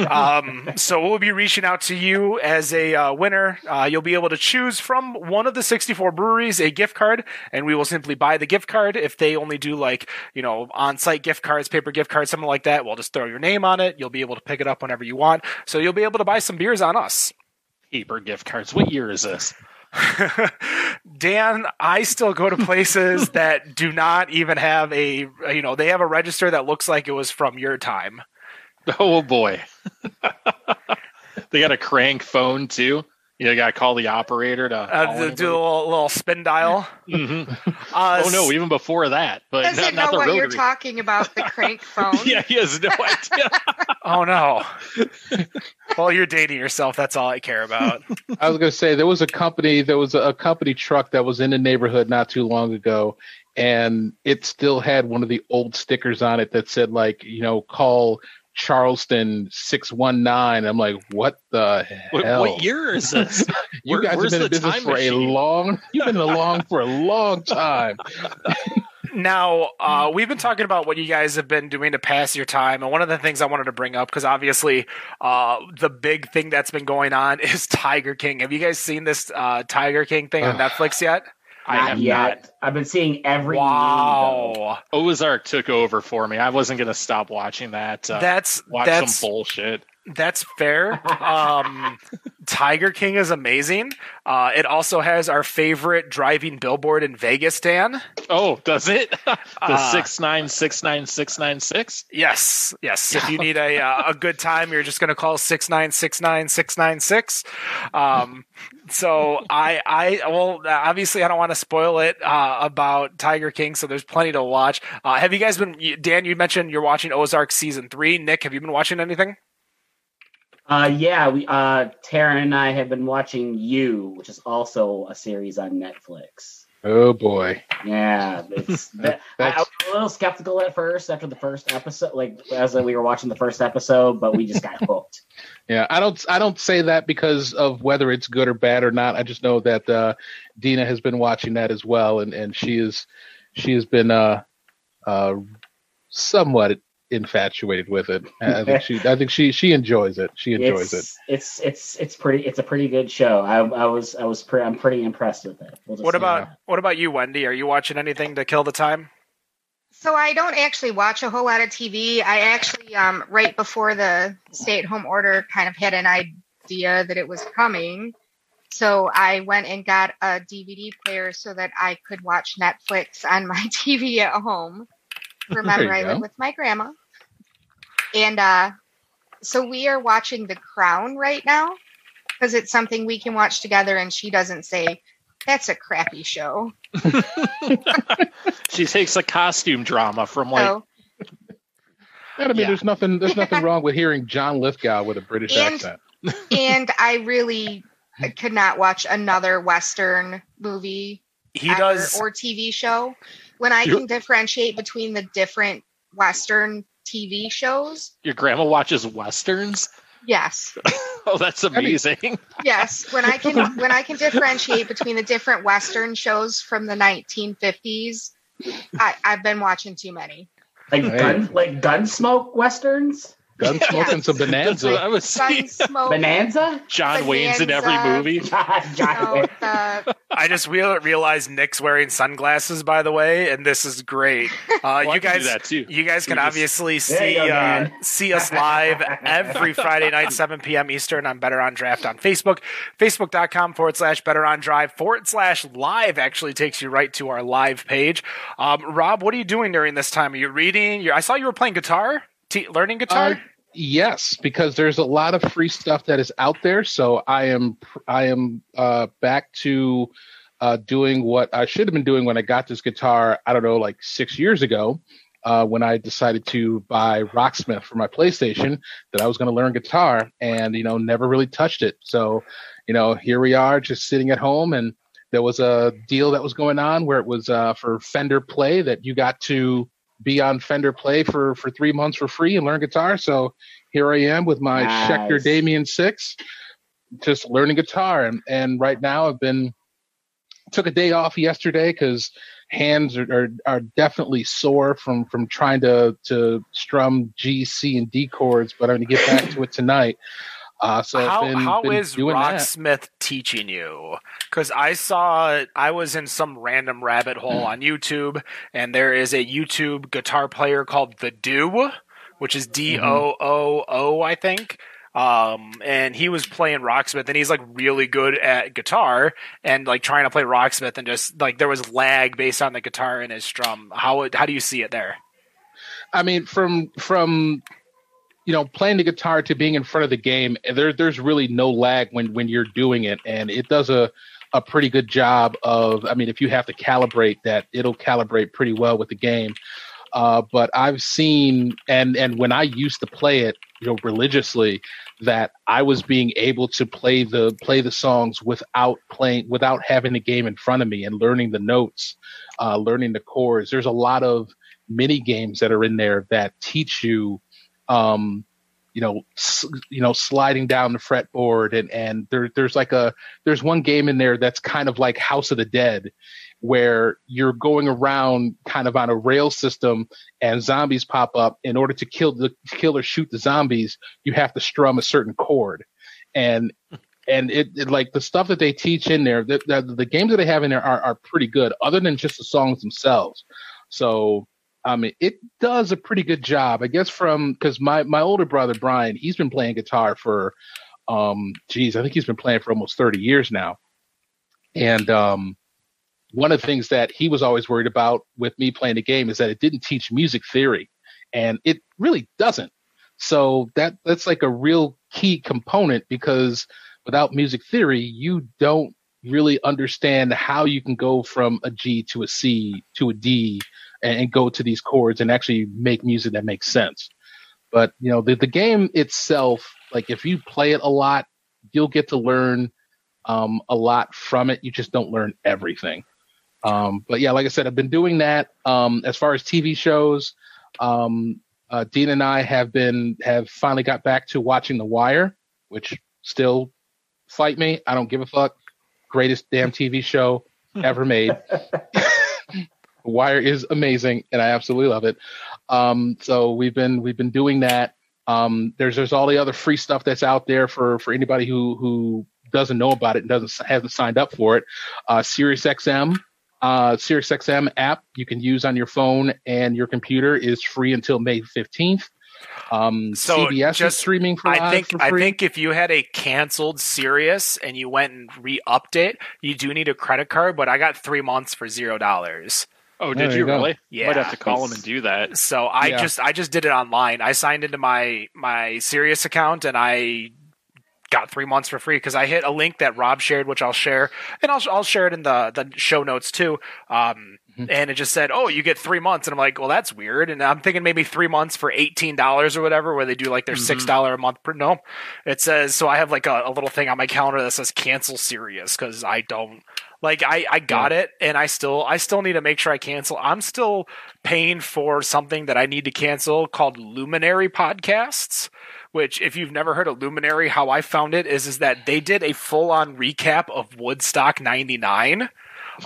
Um, so we'll be reaching out to you as a uh, winner. Uh, you'll be able to choose from one of the 64 breweries a gift card, and we will simply buy the gift card. If they only do like, you know, on site gift cards, paper gift cards, something like that, we'll just throw your name on it. You'll be able to pick it up whenever you want. So you'll be able to buy some beers on us. Paper gift cards. What year is this? Dan, I still go to places that do not even have a, you know, they have a register that looks like it was from your time. Oh boy. they got a crank phone too. You got to call the operator to Uh, call do a little, little spin dial. Mhm. Uh, Oh no, even before that, but Doesn't not, know not the what you're talking about. The crank phone. yeah, he has no idea. Oh no. well, you're dating yourself. That's all I care about. I was going to say there was a company, there was a company truck that was in the neighborhood not too long ago, and it still had one of the old stickers on it that said like, you know, call Charleston six one nine. I'm like, what the What, hell? what year is this? You Where- guys have been in business time for a long. You've been along for a long time. Now, uh, we've been talking about what you guys have been doing to pass your time, and one of the things I wanted to bring up because obviously, uh, the big thing that's been going on is Tiger King. Have you guys seen this uh, Tiger King thing on Netflix yet? I Not have yet. I've been seeing every. Wow, Ozark took over for me. I wasn't gonna stop watching that. Uh, that's watch that's some bullshit. That's fair. Um, Tiger King is amazing. Uh, it also has our favorite driving billboard in Vegas, Dan. Oh, does it? the Uh, six nine six nine six nine six. Yes, yes. If you need a uh, a good time, you're just going to call six nine six nine six nine six. Um, so I I well obviously I don't want to spoil it uh, about Tiger King. So there's plenty to watch. Uh, have you guys been? Dan, you mentioned you're watching Ozark season three. Nick, have you been watching anything? Uh, yeah, we uh, Tara and I have been watching You, which is also a series on Netflix. Oh boy. Yeah, it's that, I, I was a little skeptical at first after the first episode, like as we were watching the first episode, but we just got hooked. Yeah, I don't I don't say that because of whether it's good or bad or not. I just know that uh, Dina has been watching that as well, and, and she is she has been uh, uh, somewhat infatuated with it. I think she I think she she enjoys it. She enjoys it. it's, It's it's it's pretty. It's a pretty good show. I, I was I was pretty. I'm pretty impressed with it. We'll What about that. what about you, Wendy? Are you watching anything to kill the time? So I don't actually watch a whole lot of TV. I actually, um, right before the stay-at-home order, kind of had an idea that it was coming. So I went and got a DVD player so that I could watch Netflix on my TV at home. Remember, you I live with my grandma, and uh, so we are watching The Crown right now because it's something we can watch together, and she doesn't say that's a crappy show. She takes a costume drama from like so And I mean, Yeah. there's nothing there's nothing wrong with hearing John Lithgow with a British And- accent. and I really could not watch another Western movie He ever does. or TV show when I You- can differentiate between the different Western TV shows. your grandma watches westerns. Yes, Oh, that's mean- amazing. yes. When I can when I can differentiate between the different Western shows from the 1950s, I, I've been watching too many. like gun like Gunsmoke westerns? Gunsmoke and some That's bonanza. what I was saying. Gunsmoke. Bonanza? John Wayne's in every Bonanza. movie. John, John no, Wayne. the, I just re- realized Nick's wearing sunglasses, by the way, and this is great. Uh, Well, I you can do guys, that too. you guys can We just- obviously There see you go, uh, Dan. see us live every Friday night, 7 p.m. Eastern on Better on Draft on Facebook. Facebook.com forward slash Better on Draft forward slash live actually takes you right to our live page. Um, Rob, what are you doing during this time? Are you reading? You're, I saw you were playing guitar, T- learning guitar. Uh, yes, because there's a lot of free stuff that is out there. So I am I am uh, back to uh, doing what I should have been doing when I got this guitar. I don't know, like six years ago, uh, when I decided to buy Rocksmith for my PlayStation. That I was going to learn guitar, and you know, never really touched it. So, you know, here we are, just sitting at home, and there was a deal that was going on where it was uh, for Fender Play that you got to be on Fender Play for for three months for free and learn guitar. So here I am with my Nice. Schecter Damien Six, just learning guitar. And and right now I've been took a day off yesterday because hands are, are are definitely sore from from trying to to strum G, C, and D chords. But I'm going to get back to it tonight. Uh, so how been, how been is doing that. Rocksmith teaching you? Because I saw I was in some random rabbit hole on YouTube, and there is a YouTube guitar player called The Do, which is D O O O, I think. Um, and he was playing Rocksmith, and he's like really good at guitar, and like trying to play Rocksmith, and just like there was lag based on the guitar and his strum. How how do you see it there? I mean, from from you know, playing the guitar to being in front of the game, there there's really no lag when when you're doing it, and it does a a pretty good job of. I mean, if you have to calibrate that, it'll calibrate pretty well with the game. Uh, but I've seen and and when I used to play it, you know, religiously, that I was being able to play the play the songs without playing without having the game in front of me and learning the notes, uh, learning the chords. There's a lot of mini games that are in there that teach you um, you know, s- you know, sliding down the fretboard, and and there there's like a there's one game in there that's kind of like House of the Dead, where you're going around kind of on a rail system, and zombies pop up. In order to kill the kill or shoot the zombies, you have to strum a certain chord, and and it, it like the stuff that they teach in there, the, the, the games that they have in there are, are pretty good, other than just the songs themselves. So I mean, it does a pretty good job. I guess from because my my older brother Brian, he's been playing guitar for, um, geez, I think he's been playing for almost thirty years now. And um, one of the things that he was always worried about with me playing the game is that it didn't teach music theory, and it really doesn't. So that that's like a real key component because without music theory, you don't really understand how you can go from a G to a C to a D and, and go to these chords and actually make music that makes sense. But you know, the the game itself, like if you play it a lot, you'll get to learn um, a lot from it. You just don't learn everything. Um, but yeah, like I said, I've been doing that. Um, as far as TV shows, um, uh, Dean and I have been have finally got back to watching The Wire, which still fight me. I don't give a fuck. Greatest damn TV show ever made. Wire is amazing, and I absolutely love it. Um, so we've been we've been doing that. Um, there's there's all the other free stuff that's out there for for anybody who who doesn't know about it and doesn't hasn't signed up for it. Uh, SiriusXM, uh, SiriusXM app you can use on your phone and your computer is free until May 15th. Um, So, CBS is just- streaming for I think for I think if you had a canceled Sirius and you went and re-upped it, you do need a credit card. But I got three months for zero dollars. Oh, did you you really? Yeah. Might have to call him and do that. So I Yeah. just I just did it online. I signed into my my Sirius account and I got three months for free because I hit a link that Rob shared, which I'll share, and I'll I'll share it in the the show notes too. Um, Mhm. and it just said, "Oh, you get three months," and I'm like, "Well, that's weird." And I'm thinking maybe three months for eighteen dollars or whatever, where they do like their six dollar a month. Per, no, it says so. I have like a, a little thing on my calendar that says cancel Sirius because I don't like I I got it and I still I still need to make sure I cancel. I'm still paying for something that I need to cancel called Luminary Podcasts. Which, if you've never heard of Luminary, how I found it is is that they did a full on recap of Woodstock '99.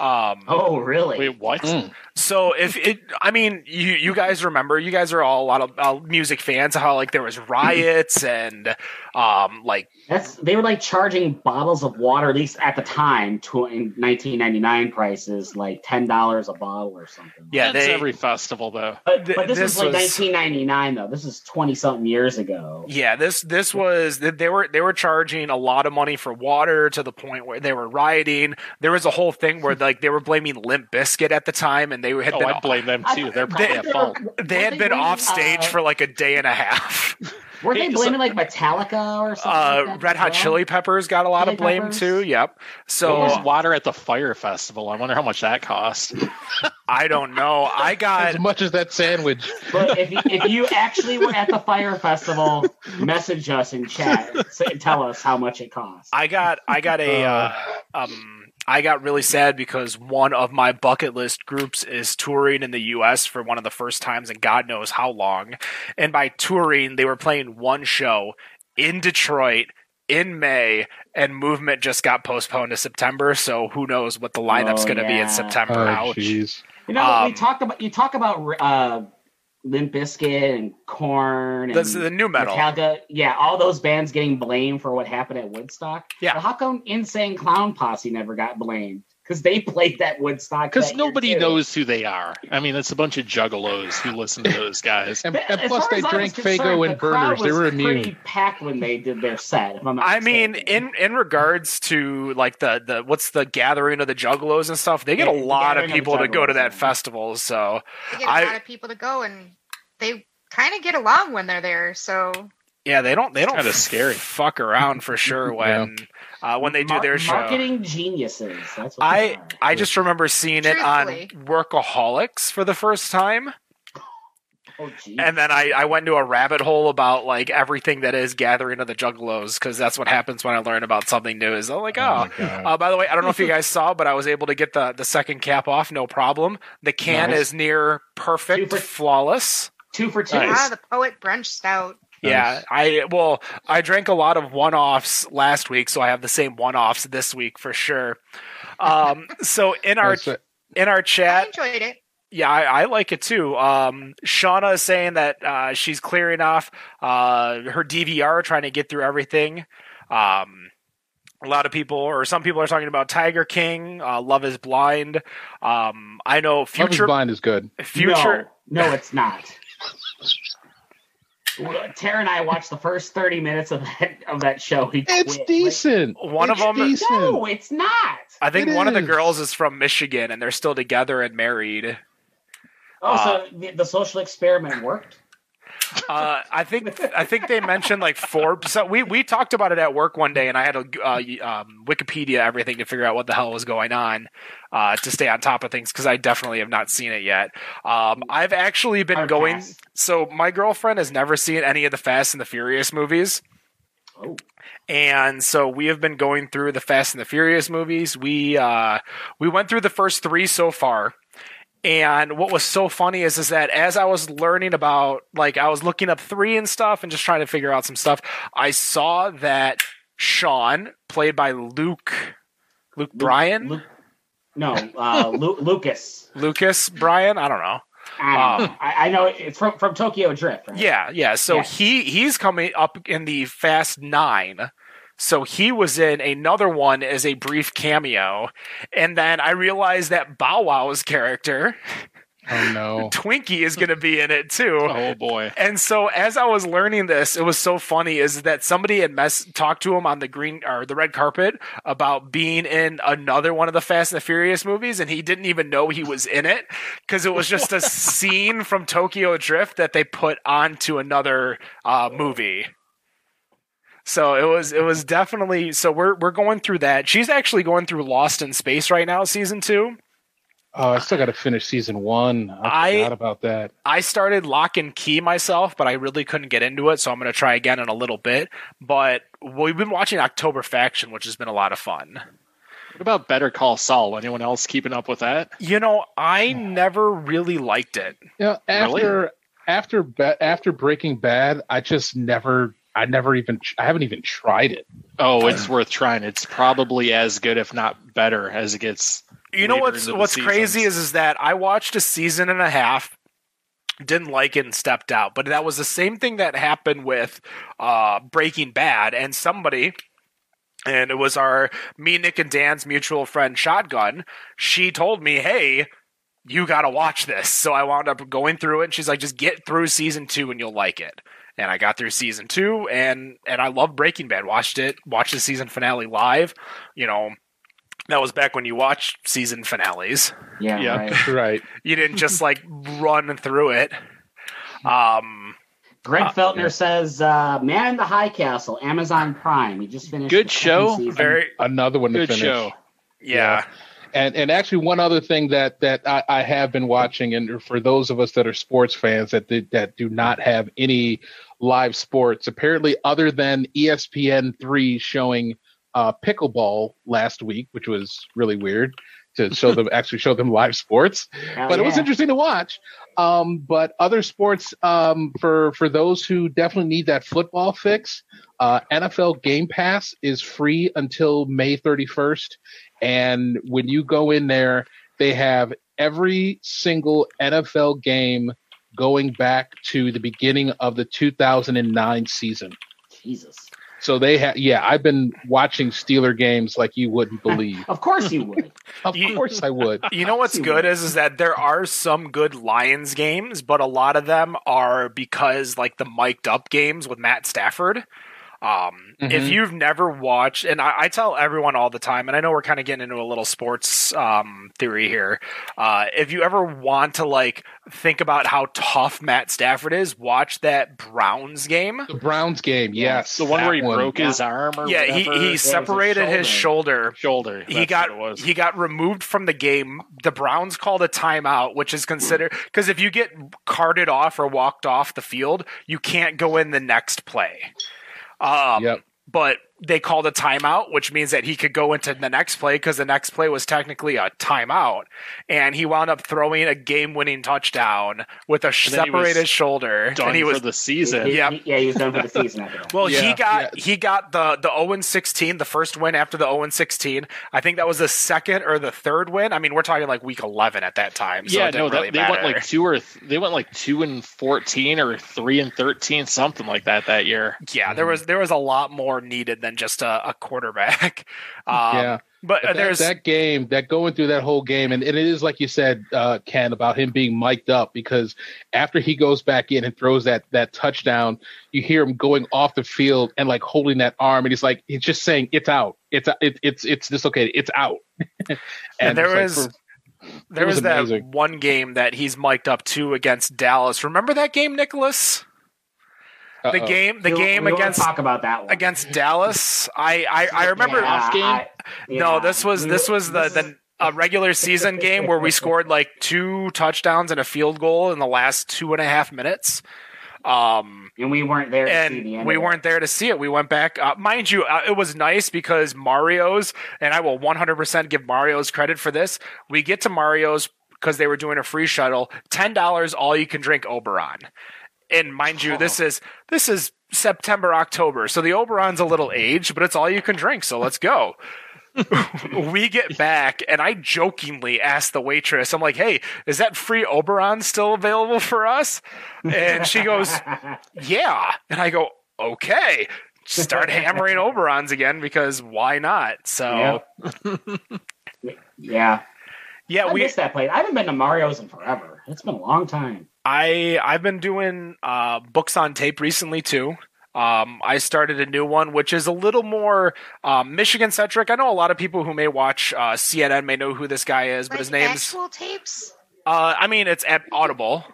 Um, Oh, really? Wait, what? Mm. so if it, I mean, you you guys remember, you guys are all a lot of uh, music fans. How like there was riots and um like That's they were like charging bottles of water, at least at the time, to in 1999 prices, like ten dollars a bottle or something. yeah That's they every festival though. but, but this, this is like was- 1999 though. This is 20 something years ago. yeah this this was they they were they were charging a lot of money for water to the point where they were rioting. There was a whole thing where like they were blaming Limp Bizkit at the time, and they had Oh, been I blame them too. They're probably They- at fault. they had been off stage for like a day and a half. Were they blaming like Metallica or something? like Uh, that Red Hot well? Chili Peppers got a lot Chili of blame Peppers? too. Yep. What So was water at the fire festival? I wonder how much that cost. I don't know. I got as much as that sandwich. But if you, if you actually were at the fire festival, message us in chat and tell us how much it cost. I got I got a uh, um I got really sad because one of my bucket list groups is touring in the US for one of the first times in God knows how long. And by touring, they were playing one show in Detroit in May and movement just got postponed to September, so who knows what the lineup's Oh, going to be in September. Oh, Ouch. jeez. You know, we Um, talked about you talk about uh, Limp Bizkit and Korn and That's the nu metal. Metallica. Yeah, all those bands getting blamed for what happened at Woodstock. Yeah. But how come Insane Clown Posse never got blamed? Because they played that Woodstock. Because nobody knows who they are. I mean, it's a bunch of juggalos who listen to those guys. And, and plus, they as I drank Faygo and crowd burners. They was were Pretty immune. packed when they did their set. If I'm I mean, in in regards to like the the what's the gathering of the juggalos and stuff, they get Yeah, a lot of gathering of people to go to that festival. So They get I- a lot of people to go, and they kind of get along when they're there. So Yeah, they don't. They don't. kinda scary. Fuck around for sure when uh, when they do Mar- their show. Marketing geniuses. That's what I. I just remember seeing it on Workaholics for the first time, Oh, and then I, I went into a rabbit hole about like everything that is Gathering of the Juggalos because that's what happens when I learn about something new. Is I'm like, Oh oh. Uh, by the way, I don't know if you guys saw, but I was able to get the, the second cap off, no problem. The can Nice. is near perfect, Two for- flawless. two for two. Nice. ah, the poet brunch stout. Yeah, I well, I drank a lot of one offs last week, so I have the same one offs this week for sure. Um, so in our in our I chat, enjoyed it. yeah, I, I like it too. Um, Shauna is saying that uh, she's clearing off uh, her DVR, trying to get through everything. Um, a lot of people, or some people, are talking about Tiger King. Uh, Love is Blind. Um, I know Love is Future. Blind is good. Future. No, no, it's not. Well, Tara and I watched the first thirty minutes of that of that show. He It's quit. decent. One of them- decent. No, it's not. I think It one of the girls is from Michigan, and they're still together and married. Oh, Uh, so the, the social experiment worked. Uh, I think I think they mentioned like four. So we we talked about it at work one day, and I had to uh, um, Wikipedia everything to figure out what the hell was going on uh, to stay on top of things because I definitely have not seen it yet. Um, I've actually been going. So my girlfriend has never seen any of the Fast and the Furious movies. Oh. And so we have been going through the Fast and the Furious movies. We uh, we went through the first three so far. And what was so funny is is that as I was learning about like I was looking up three and stuff and just trying to figure out some stuff, I saw that Sean, played by Luke Luke Bryan? Lu- no, uh, Lu- Lucas. Lucas Bryan? I don't know. I, don't know. I, I know it's from from Tokyo Drift. Right? Yeah, yeah. So Yeah. he he's coming up in the Fast Nine. So he was in another one as a brief cameo, and then I realized that Bow Wow's character Oh no. Twinkie is going to be in it too. Oh boy. And so as I was learning this, it was so funny is that somebody had mess- talked to him on the green or the red carpet about being in another one of the Fast and the Furious movies, and he didn't even know he was in it because it was just a scene from Tokyo Drift that they put onto another uh, movie. So it was it was definitely so we're we're going through that. She's actually going through Lost in Space right now, season two. Oh, I still got to finish season one. I I- about that. I started Locke and Key myself, but I really couldn't get into it, so I'm going to try again in a little bit. But we've been watching October Faction, which has been a lot of fun. What about Better Call Saul? Anyone else keeping up with that? You know, I never really liked it. You know, Really? after after Ba- after Breaking Bad, I just never, I never even, I haven't even tried it. Oh, it's worth trying. It's probably as good, if not better, as it gets. You know later what's into what's crazy is is that I watched a season and a half, didn't like it and stepped out. But that was the same thing that happened with uh, Breaking Bad, and somebody. And it was our me, Nick, and Dan's mutual friend Shotgun. She told me, "Hey, you got to watch this." So I wound up going through it, and she's like, "Just get through season two, and you'll like it." And I got through season two, and and I love Breaking Bad. Watched it, watched the season finale live. You know, that was back when you watched season finales. Yeah, Yeah. right. Right. You didn't just like run through it. Um, Greg Uh, Feltner yeah. says, uh, "Man in the High Castle, Amazon Prime." He just finished. Good show. very Another one to Good finish. show. yeah. And and actually, one other thing that that I, I have been watching, and for those of us that are sports fans that did, that do not have any live sports, apparently other than ESPN three showing uh, pickleball last week, which was really weird to show them actually show them live sports. But it was interesting to watch. Um, but other sports, um, for for those who definitely need that football fix, uh, NFL Game Pass is free until May 31st, and when you go in there, they have every single NFL game going back to the beginning of the 2009 season. Jesus. So they have, yeah, I've been watching Steeler games like you wouldn't believe. Of course you would. of You- course I would. You know what's good is is that there are some good Lions games, but a lot of them are because like the mic'd up games with Matt Stafford. Um, If Mhm. you've never watched, and I, I tell everyone all the time, and I know we're kind of getting into a little sports um, theory here. Uh, if you ever want to like think about how tough Matt Stafford is, watch that Browns game. The Browns game, yes. the one where he one. broke his arm or Yeah, he, whatever. he his separated his shoulder. shoulder. He got was. he got removed from the game. The Browns called a timeout, which is considered because if you get carted off or walked off the field, you can't go in the next play. Um, Yep. But they called a timeout, which means that he could go into the next play because the next play was technically a timeout, and he wound up throwing a game-winning touchdown with a And then he was separated shoulder, done and he was for the season. He- Yep. he- yeah, he was done for the season after that. well, he got yeah. he got the the 0 16, the first win after the 0 16. I think that was the second or the third win. I mean, we're talking like week 11 at that time. So yeah, it no, didn't that, really they went like two or th- they went like two and fourteen or three and thirteen, something like that that year. yeah, there was there was a lot more needed than just a, a quarterback. Um, yeah. but, But that, there's that game, that going through that whole game, and, and it is like you said, uh, Ken, about him being mic'd up because after he goes back in and throws that that touchdown, you hear him going off the field and like holding that arm, and he's like, he's just saying, "It's out, it's it, it's it's dislocated, it's out." And there it's was- for- there was was, that one game that he's mic'd up to against Dallas. Remember that game, Nicholas? The uh-oh. game the We- game we against talk about that one. against Dallas. I I, I remember Yeah, off game? I- No, this was this was the the a regular season game where we scored like two touchdowns and a field goal in the last two and a half minutes. Um, and we weren't there. To see the and end we it. weren't there to see it. We went back, uh, mind you. Uh, it was nice because Mario's, and I will 100% give Mario's credit for this. We get to Mario's because they were doing a free shuttle, ten dollars all you can drink Oberon. And mind you, this oh. is this is September October, so the Oberon's a little aged, but it's all you can drink. So let's go. we get back, and I jokingly asked the waitress, I'm like, hey, is that free Oberon still available for us? And she goes, yeah. And I go, okay. Start hammering Oberons again because why not? So, yeah, yeah, I we missed that place. I haven't been to Mario's in forever. It's been a long time. I I've been doing uh, books on tape recently too. Um, I started a new one, which is a little more uh, Michigan centric. I know a lot of people who may watch uh, CNN may know who this guy is, but like his name's actual tapes. Uh, I mean, it's at Audible.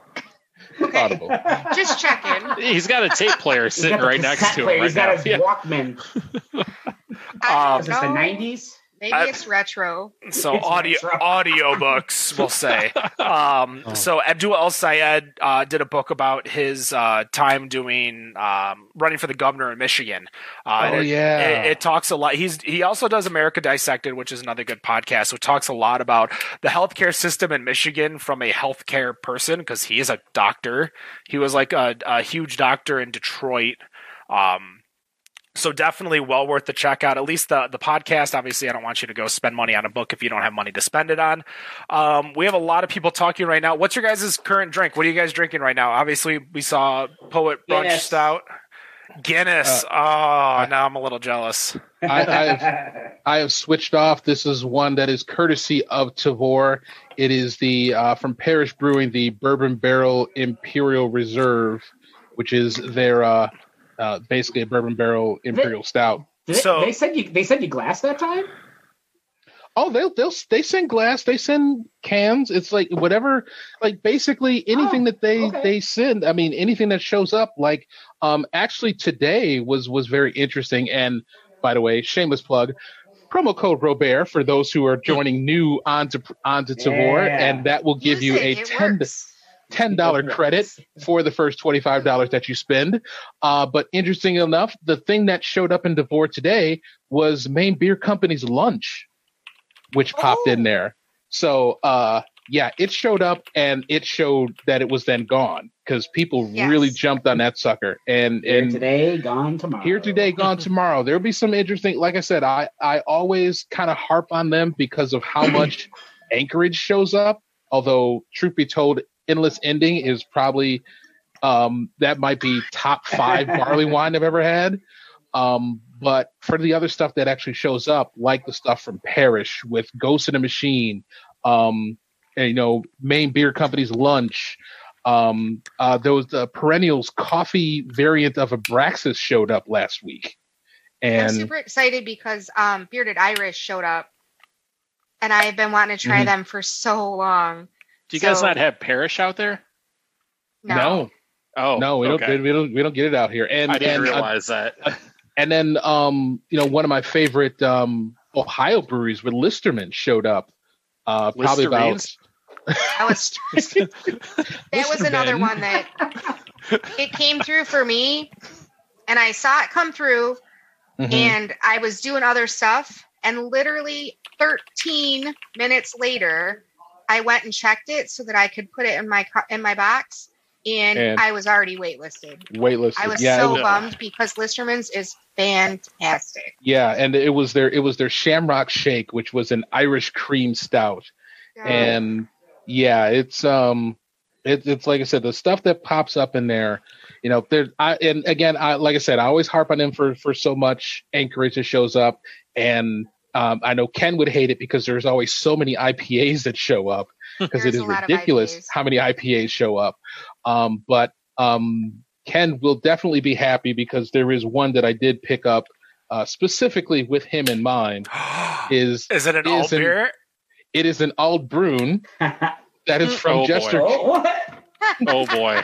okay. Audible. Just checking. He's got a tape player sitting right next to him. Right He's now. got his yeah. Walkman. I Is this the '90s? Maybe I- it's retro. So It's audio retro. audio books, we'll say. Um, So Abdul El Sayed uh, did a book about his uh, time doing um, running for the governor in Michigan. Uh, Oh, it- yeah. it, it talks a lot. He's he also does America Dissected, which is another good podcast. Which talks a lot about the healthcare system in Michigan from a healthcare person because he is a doctor. He was like a, a huge doctor in Detroit. Um, so definitely well worth the check out. At least the the podcast. Obviously, I don't want you to go spend money on a book if you don't have money to spend it on. Um, we have a lot of people talking right now. What's your guys' current drink? What are you guys drinking right now? Obviously, we saw Poet Brunch Guinness. Stout. Guinness. oh, now I'm a little jealous. I, I've I have switched off. This is one that is courtesy of Tavour. It is the uh, from Parish Brewing, the Bourbon Barrel Imperial Reserve, which is their uh, uh, basically a bourbon barrel imperial stout. They- So- they said you they said you glass that time. Oh, they'll they'll they send glass, they send cans. It's like whatever, like basically anything Oh, that they okay. they send. I mean, anything that shows up. Like, um, actually today was was very interesting. And by the way, shameless plug. Promo code Robert for those who are joining new onto onto Tavour, Yeah. and that will give Use you it, a it ten works. Ten dollar credit for the first twenty five dollars that you spend. Uh, but interesting enough, the thing that showed up in Tavour today was Maine Beer Company's lunch, which popped in Oh. there. So uh, yeah, it showed up and it showed that it was then gone because people Yes. really jumped on that sucker. And Here and today, gone tomorrow. here today, gone tomorrow. There'll be some interesting. Like I said, I I always kind of harp on them because of how much Anchorage shows up. Although, truth be told, Endless Ending is probably um, that might be top five barley wine I've ever had. Um, but for the other stuff that actually shows up, like the stuff from Parish with Ghost in the Machine, um, and, you know, Maine Beer Company's Lunch, um, uh, those uh, perennials coffee variant of Abraxas showed up last week. And I'm super excited because um, Bearded Iris showed up, and I have been wanting to try Mhm. them for so long. Do you guys not have Parish out there? No, no, Oh, no, we don't, we don't, we don't get it out here. And I didn't and, uh, realize that. and then, um, you know, one of my favorite um, Ohio breweries with Listermann showed up. Uh, probably about Listerines? that was that was another one that it came through for me, and I saw it come through, Mhm. and I was doing other stuff, and literally 13 minutes later, I went and checked it so that I could put it in my in my box, and, And- I was already waitlisted. waitlisted. I was yeah, so was- bummed because Listermann's is fantastic. yeah, and it was their it was their Shamrock Shake, which was an Irish cream stout. and yeah it's um it, it's like i said the stuff that pops up in there you know there i and again i like i said i always harp on him for for so much anchorage that shows up and um, I know Ken would hate it because there's always so many IPAs that show up because it There's is a lot of ridiculous how many IPAs show up. Um, but um, Ken will definitely be happy because there is one that I did pick up uh, specifically with him in mind. Is Is it an is alt an- beer? it is an Old Brune that is from Oh, boy. Jester oh, what? Oh boy.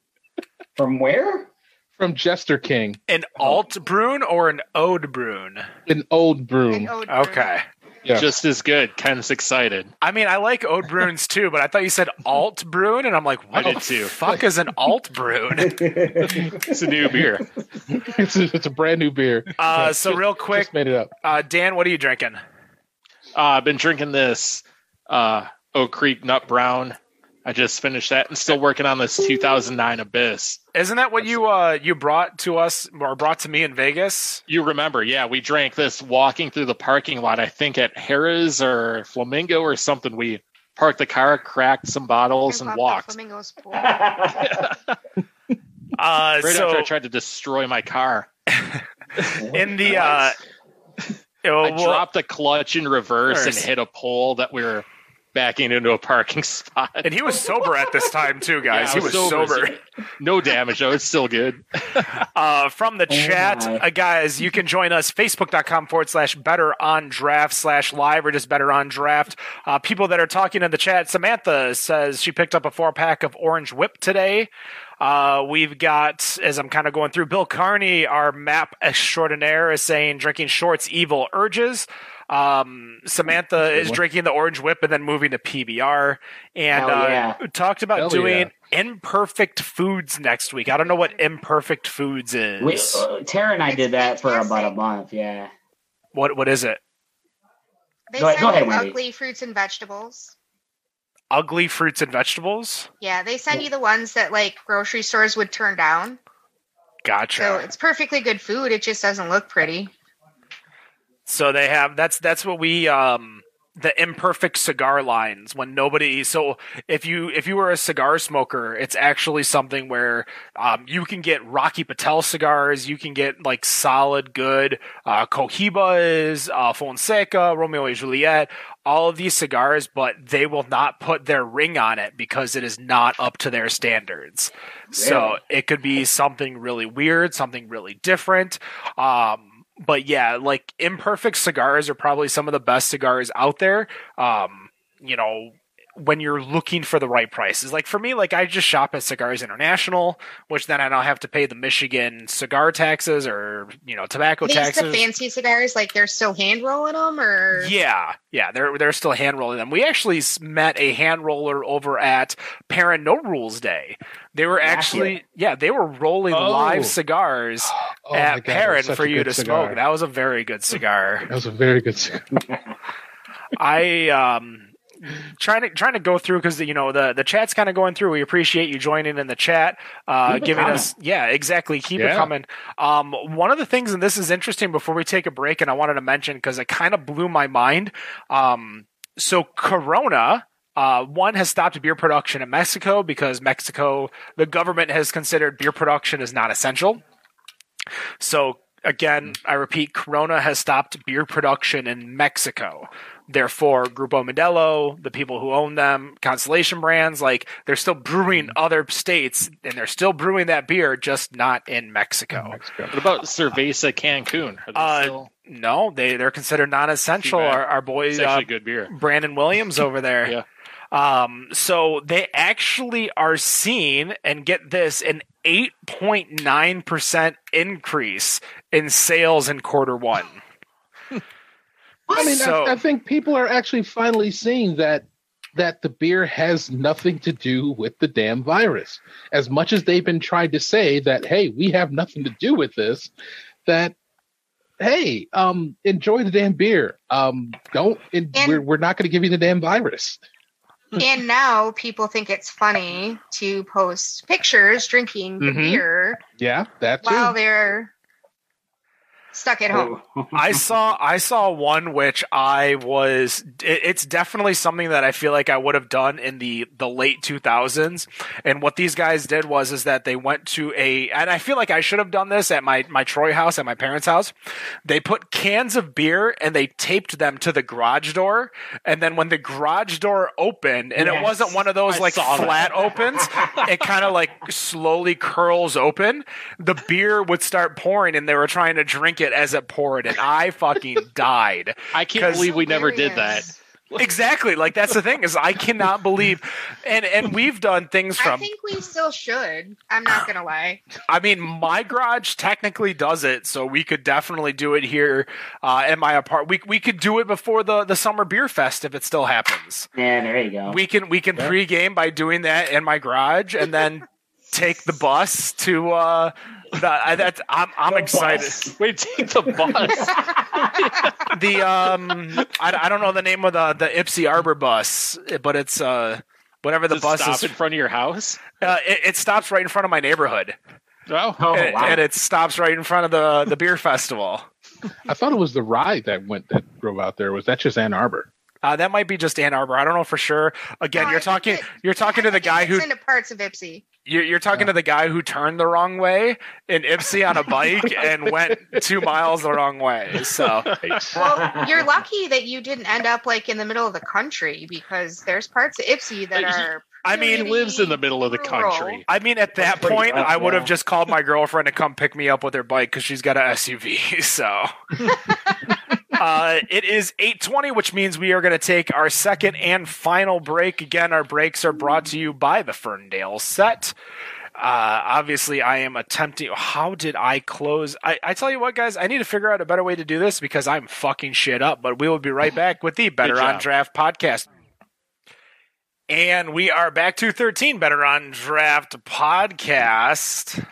From where? From Jester King, An alt brune or an oud bruin? an Old An Brune. Okay. Yeah. Just as good. Ken's excited. I mean, I like oud bruins too, but I thought you said alt brune, and I'm like, what I the did too. fuck is an alt brune? It's a new beer. it's, a, it's a brand new beer. Uh, so Just- real quick, just made it up. uh, Dan, what are you drinking? Uh, I've been drinking this uh, Oak Creek Nut Brown. I just finished that and still working on this 2009 Abyss. Isn't that what you uh you brought to us or brought to me in Vegas? You remember, yeah, we drank this walking through the parking lot, I think at Harrah's or Flamingo or something. We parked the car, cracked some bottles, and walked. Flamingos pool. Uh, Right so after I tried to destroy my car. in the uh, oh, I well, dropped the clutch in reverse and hit a pole that we were backing into a parking spot. and he was sober at this time too, guys. Yeah, he was sober. so no damage though. It's still good. Uh, from the Oh chat, my. uh, guys, you can join us facebook.com forward slash better on draft slash live or just better on draft. Uh, people that are talking in the chat, Samantha says she picked up a four pack of Orange Whip today. Uh, we've got, as I'm kind of going through, Bill Carney, our map extraordinaire, is saying drinking shorts, evil urges. Um, Samantha is drinking the Orange Whip and then moving to PBR. And Hell uh, talked about Hell doing imperfect foods next week. I don't know what imperfect foods is. We, uh, Tara and I did that for about a month. Yeah. What what is it? They Go ahead- send go ahead, you Wendy. ugly fruits and vegetables. Ugly fruits and vegetables. Yeah, they send you the ones that like grocery stores would turn down. Gotcha. So it's perfectly good food. It just doesn't look pretty. So they have that's that's what we um the imperfect cigar lines when nobody so if you if you were a cigar smoker it's actually something where um, you can get rocky patel cigars you can get like solid good uh, cohibas uh, fonseca romeo and juliet all of these cigars but they will not put their ring on it because it is not up to their standards. So it could be something really weird something really different um but yeah, like imperfect cigars are probably some of the best cigars out there. Um, you know, when you're looking for the right prices. Like for me, like I just shop at Cigars International, which then I don't have to pay the Michigan cigar taxes or you know tobacco taxes. These taxes. the fancy cigars, like they're still hand rolling them, or Yeah, yeah, they're they're still hand rolling them. We actually met a hand roller over at Perrin No Rules Day. They were actually year. yeah, they were rolling Oh. live cigars Oh at God, Perrin for you to cigar. smoke. That was a very good cigar. That was a very good cigar. I um trying to trying to go through because you know the the chat's kind of going through. We appreciate you joining in the chat, uh, giving coming. us yeah exactly. Keep it coming. Um, one of the things, and this is interesting. Before we take a break, and I wanted to mention because it kind of blew my mind. Um, so Corona. Uh, one has stopped beer production in Mexico because Mexico, the government has considered beer production as not essential. So again, I repeat, Corona has stopped beer production in Mexico. Therefore, Grupo Modelo, the people who own them, Constellation Brands, like they're still brewing Mm-hmm. other states and they're still brewing that beer, just not in Mexico. Mexico. What about Cerveza Cancun? Are they Uh, still? No, they they're considered non-essential. Our, our boys, actually uh, good beer. Brandon Williams over there. Yeah. Um, so they actually are seeing, and get this, an 8.9% increase in sales in quarter one. I mean, So- I, I think people are actually finally seeing that that the beer has nothing to do with the damn virus. As much as they've been trying to say that, hey, we have nothing to do with this, that hey, um, enjoy the damn beer. Um, don't. And And- we're we're not going to give you the damn virus. and now people think it's funny to post pictures drinking the Mhm. beer Yeah, that too. while they're stuck at home. I saw I saw one which I was it, it's definitely something that I feel like I would have done in the the late 2000s and what these guys did was is that they went to a and I feel like I should have done this at my my Troy house at my parents house. They put cans of beer and they taped them to the garage door. And then when the garage door opened and it wasn't one of those I like saw that. flat opens it kind of like slowly curls open. The beer would start pouring and they were trying to drink it as it poured and i fucking died I can't believe we never did that. Exactly like that's the thing is i cannot believe and and we've done things from. I think we still should. I'm not gonna lie. I mean, my garage technically does it, so we could definitely do it here uh, in my apartment. We we could do it before the the summer beer fest if it still happens. Yeah, there you go. We can we can pregame by doing that in my garage, and then take the bus to. Uh, the, I, that's I'm I'm excited. Wait, take the bus. The um I, I don't know the name of the the Ipsy Arbor bus, but it's uh whatever the Does bus stop is. in front of your house. Uh, it, it stops right in front of my neighborhood, Oh, Oh, and, wow. and it stops right in front of the the beer festival. I thought it was the ride that went that drove out there. Was that just Ann Arbor? Uh, that might be just Ann Arbor. I don't know for sure. Again, No, you're talking it- you're talking to the guy who into parts of Ipsy. you're, you're talking to the guy who turned the wrong way in Ipsy on a bike and went two miles the wrong way. So Well, you're lucky that you didn't end up like in the middle of the country because there's parts of Ipsy that are. I mean, he lives in the middle of the country. I mean, at that pretty point, rough, I would have yeah. just called my girlfriend to come pick me up with her bike because she's got an SUV. So uh, it is eight twenty, which means we are going to take our second and final break. Again, our breaks are brought to you by the Ferndale Set. Uh, obviously, I am attempting. How did I close? I, I tell you what, guys, I need to figure out a better way to do this because I'm fucking shit up. But we will be right back with the Better on. Draft podcast. And we are back to 13 Better on Draft podcast.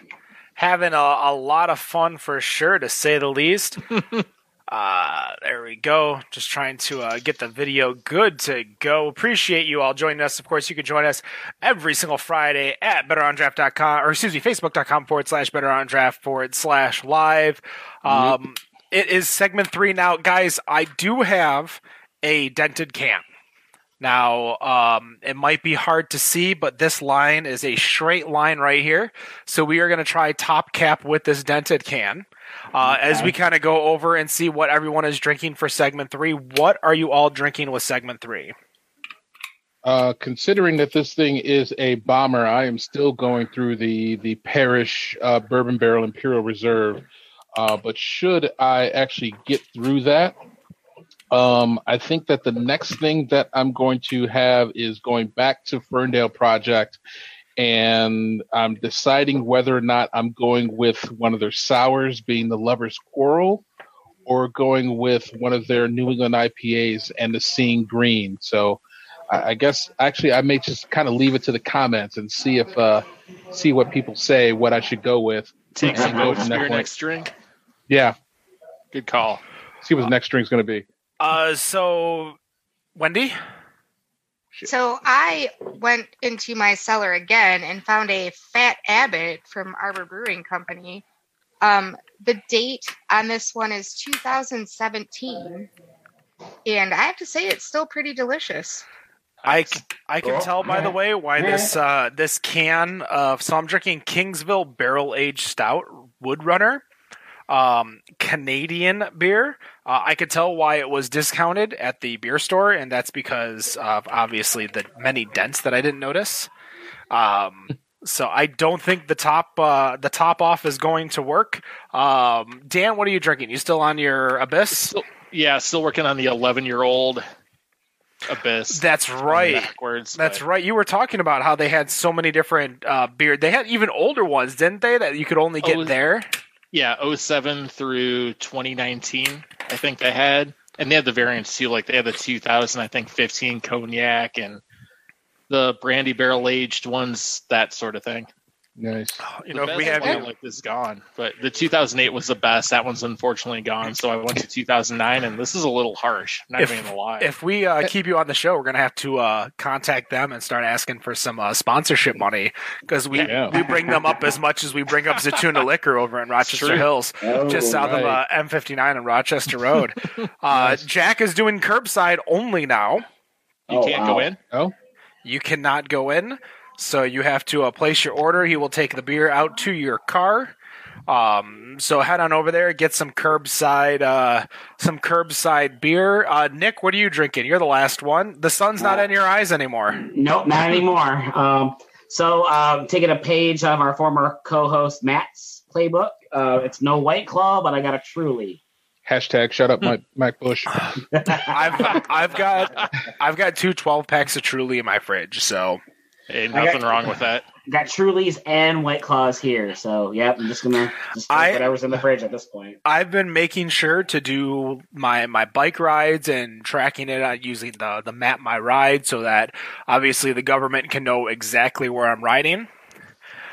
Having a, a lot of fun for sure, to say the least. uh, there we go. Just trying to uh, get the video good to go. Appreciate you all joining us. Of course, you can join us every single Friday at betterondraft.com, or excuse me, facebook.com forward slash betterondraft forward slash live. Um, It is segment three now. Guys, I do have a dented can. Now, um, it might be hard to see, but this line is a straight line right here. So we are going to try top cap with this dented can. Uh, As we kind of go over and see what everyone is drinking for segment three, what are you all drinking with segment three? Uh, considering that this thing is a bomber, I am still going through the the Perrin uh, Bourbon Barrel Imperial Reserve. Uh, but should I actually get through that, um, I think that the next thing that I'm going to have is going back to Ferndale Project, and I'm deciding whether or not I'm going with one of their sours, being the Lover's Quarrel, or going with one of their New England IPAs and the Seeing Green. So. I guess actually I may just kind of leave it to the comments and see if uh see what people say what I should go with. Take some notes for your next drink. Yeah, Good call. see what the next drink's going to be. Uh, so, Wendy? So I went into my cellar again and found a Fat Abbott from Arbor Brewing Company. Um, the date on this one is 2017, and I have to say it's still pretty delicious. I, I can tell by the way why this uh, this can of so I'm drinking Kingsville Barrel Aged Stout Wood Runner. Um, Canadian beer. Uh, I could tell why it was discounted at the beer store, and that's because of obviously the many dents that I didn't notice. Um, so I don't think the top uh, the top off is going to work. Um, Dan, what are you drinking? You still on your Abyss? Still, yeah, still working on the 11 year old Abyss. That's right. Backwards. That's but- right. You were talking about how they had so many different uh, beer. They had even older ones, didn't they? That you could only get Oh, there. Yeah, 07 through 2019, I think they had. And they had the variants too. Like they had the 2000, I think, 15 cognac and the brandy barrel aged ones, that sort of thing. Nice. You know, if best we have one, like this is gone, but the 2008 was the best. That one's unfortunately gone. So I went to 2009, and this is a little harsh. Not If- even gonna lie. if we uh, keep you on the show, we're gonna have to uh, contact them and start asking for some uh, sponsorship money because we Yeah. we bring them up as much as we bring up Zatuna Liquor over in Rochester Hills, Oh, just south of uh. M59 in Rochester Road. uh, Jack is doing curbside only now. you Oh, can't wow. go in. Oh, You cannot go in, so you have to uh, place your order. He will take the beer out to your car. Um, so head on over there, get some curbside, uh, some curbside beer. Uh, Nick, what are you drinking? You're the last one. The sun's not in your eyes anymore. Nope, not anymore. Um, so, um, taking a page of our former co-host Matt's playbook. Uh, it's no White Claw, but I got a Truly. hashtag shut up, Mike, Mike Bush. I've I've got I've got two 12 packs of Truly in my fridge. So Ain't I got- nothing wrong with that. got Trulies and White Claws here. So, yep, I'm just gonna just drink I- whatever's in the fridge at this point. I've been making sure to do my my bike rides and tracking it on using the the map my ride so that obviously the government can know exactly where I'm riding.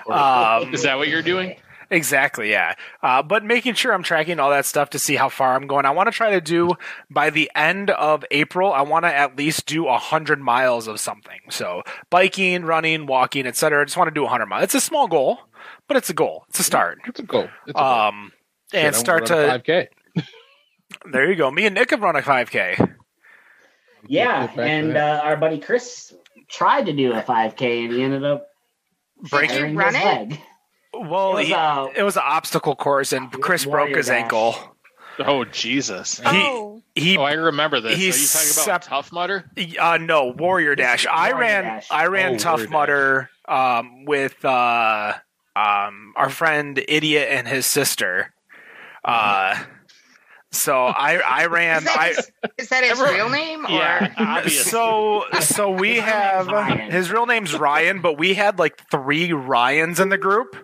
Um, Is that what you're doing? Exactly, yeah. Uh, but making sure I'm tracking all that stuff to see how far I'm going. I want to try to do by the end of April. I want to at least do a hundred miles of something. So biking, running, walking, etc. I just want to do a hundred miles. It's a small goal, but it's a goal. It's a start. It's a goal. It's a goal. Um, Shit, and I start wanna run a to 5K. there you go. Me and Nick have run a 5K. Yeah, Get back to and uh, our buddy Chris tried to do a 5K and he ended up breaking Did you tearing his it? Leg. Well, It was, he- uh, it was an obstacle course, and Chris broke his Dash. ankle. Oh Jesus! He Oh, he Oh, I remember this. Are you he's talking sep- about Tough Mudder? Uh, no, Warrior Dash. is I ran Dash. I ran Oh, Tough Warrior Mudder um, with uh, um, our friend Idiot and his sister. Uh, so I I ran is that, I his, is that his Everyone- real name? Or? Yeah, obviously. so so we have Ryan. his real name's Ryan, but we had like three Ryans in the group.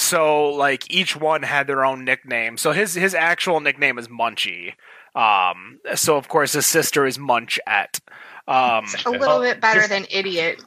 So like each one had their own nickname. So his his actual nickname is Munchie. Um, so of course his sister is Munchette. Um, A little bit better than idiot.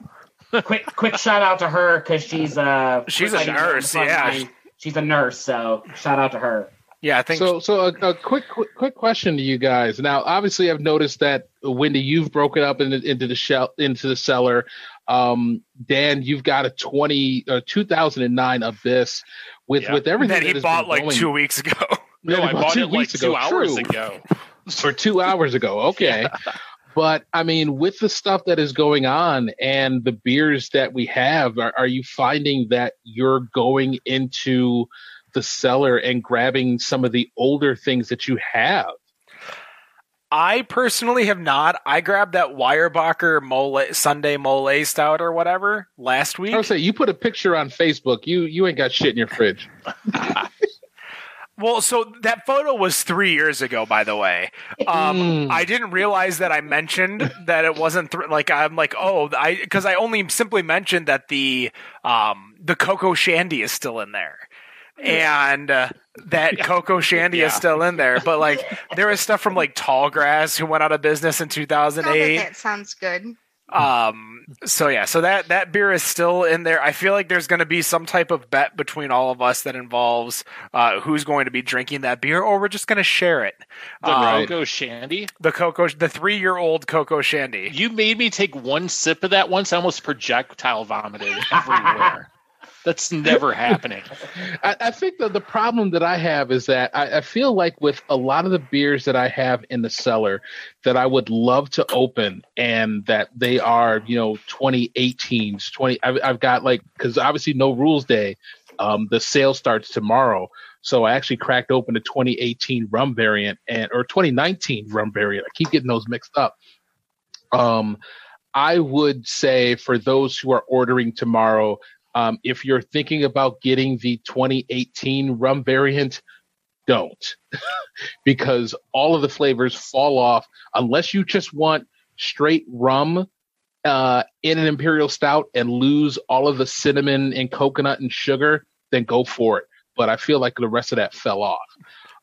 quick quick shout out to her because she's uh She's a fighting nurse, yeah. line. She's a nurse, so shout out to her. yeah, I think So, so a, a quick, quick, quick question to you guys. Now, obviously, I've noticed that Wendy, you've broken up into, into the shell, into the cellar. Um, Dan, you've got a twenty, uh, two thousand and nine Abyss with Yeah. with everything that he has bought like going- two weeks ago. No, Yeah, I bought two it like weeks two hours True. ago. or two hours ago. Okay. But I mean, with the stuff that is going on and the beers that we have, are, are you finding that you're going into the cellar and grabbing some of the older things that you have? I personally have not. I grabbed that Weyerbacher Mole Sunday Mole Stout or whatever last week. I would say you put a picture on Facebook. You you ain't got shit in your fridge. Well, so that photo was three years ago, by the way. Um, Mm. I didn't realize that I mentioned that it wasn't th- like I'm like oh I because I only simply mentioned that the um the Coco Shandy is still in there. And uh, that Coco Shandy is still in there, but like there is stuff from like Tallgrass who went out of business in Now that 2008. that sounds good. Um. So yeah. So that that beer is still in there. I feel like there's going to be some type of bet between all of us that involves uh, who's going to be drinking that beer, or we're just going to share it. The Um, Coco Shandy. The Coco, the three year old Coco Shandy. You made me take one sip of that once. I almost projectile vomited everywhere. That's never happening. I, I think that the problem that I have is that I, I feel like with a lot of the beers that I have in the cellar that I would love to open and that they are, you know, 2018s, 20. I've, I've got like, because obviously no rules day. Um, the sale starts tomorrow. So I actually cracked open a 2018 rum variant and or 2019 rum variant. I keep getting those mixed up. Um, I would say for those who are ordering tomorrow, um, if you're thinking about getting the 2018 rum variant, don't, because all of the flavors fall off unless you just want straight rum uh, in an imperial stout and lose all of the cinnamon and coconut and sugar. Then go for it. But I feel like the rest of that fell off.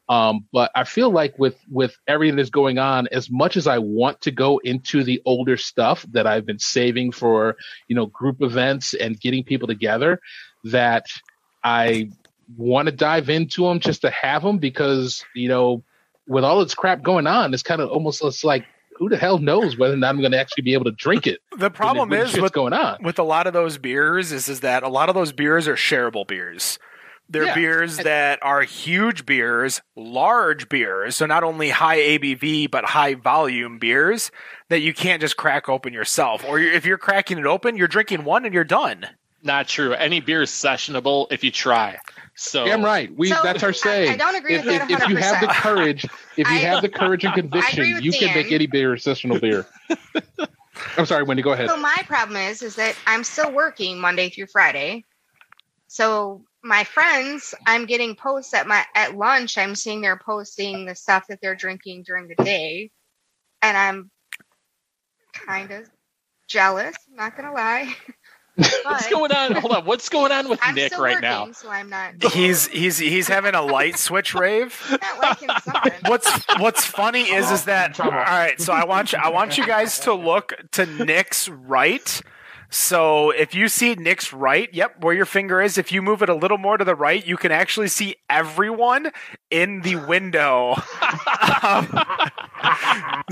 Um, but I feel like with with everything that's going on, as much as I want to go into the older stuff that I've been saving for, you know, group events and getting people together, that I want to dive into them just to have them because you know, with all this crap going on, it's kind of almost it's like who the hell knows whether or not I'm going to actually be able to drink it. The problem is with going on. with a lot of those beers is is that a lot of those beers are shareable beers. They're Yeah. beers that are huge beers, large beers, so not only high ABV but high volume beers that you can't just crack open yourself. Or if you're cracking it open, you're drinking one and you're done. Not true. Any beer is sessionable if you try. So Damn right. We So, that's our I- saying. I don't agree if, with if, that if you have the courage, if you I- have the courage and conviction, with you can make any beer a sessional beer. I'm sorry, Wendy. Go ahead. So my problem is, is that I'm still working Monday through Friday. So my friends, I'm getting posts at my at lunch. I'm seeing they're posting the stuff that they're drinking during the day, and I'm kind of jealous. I'm not gonna lie. what's going on? Hold on. What's going on with I'm Nick still right working, now? so I'm not, He's he's he's having a light switch rave. not liking. What's what's funny is is that all right. So I want you I want you guys to look to Nick's right. So if you see Nick's right, yep, where your finger is, if you move it a little more to the right, you can actually see everyone in the window. Um,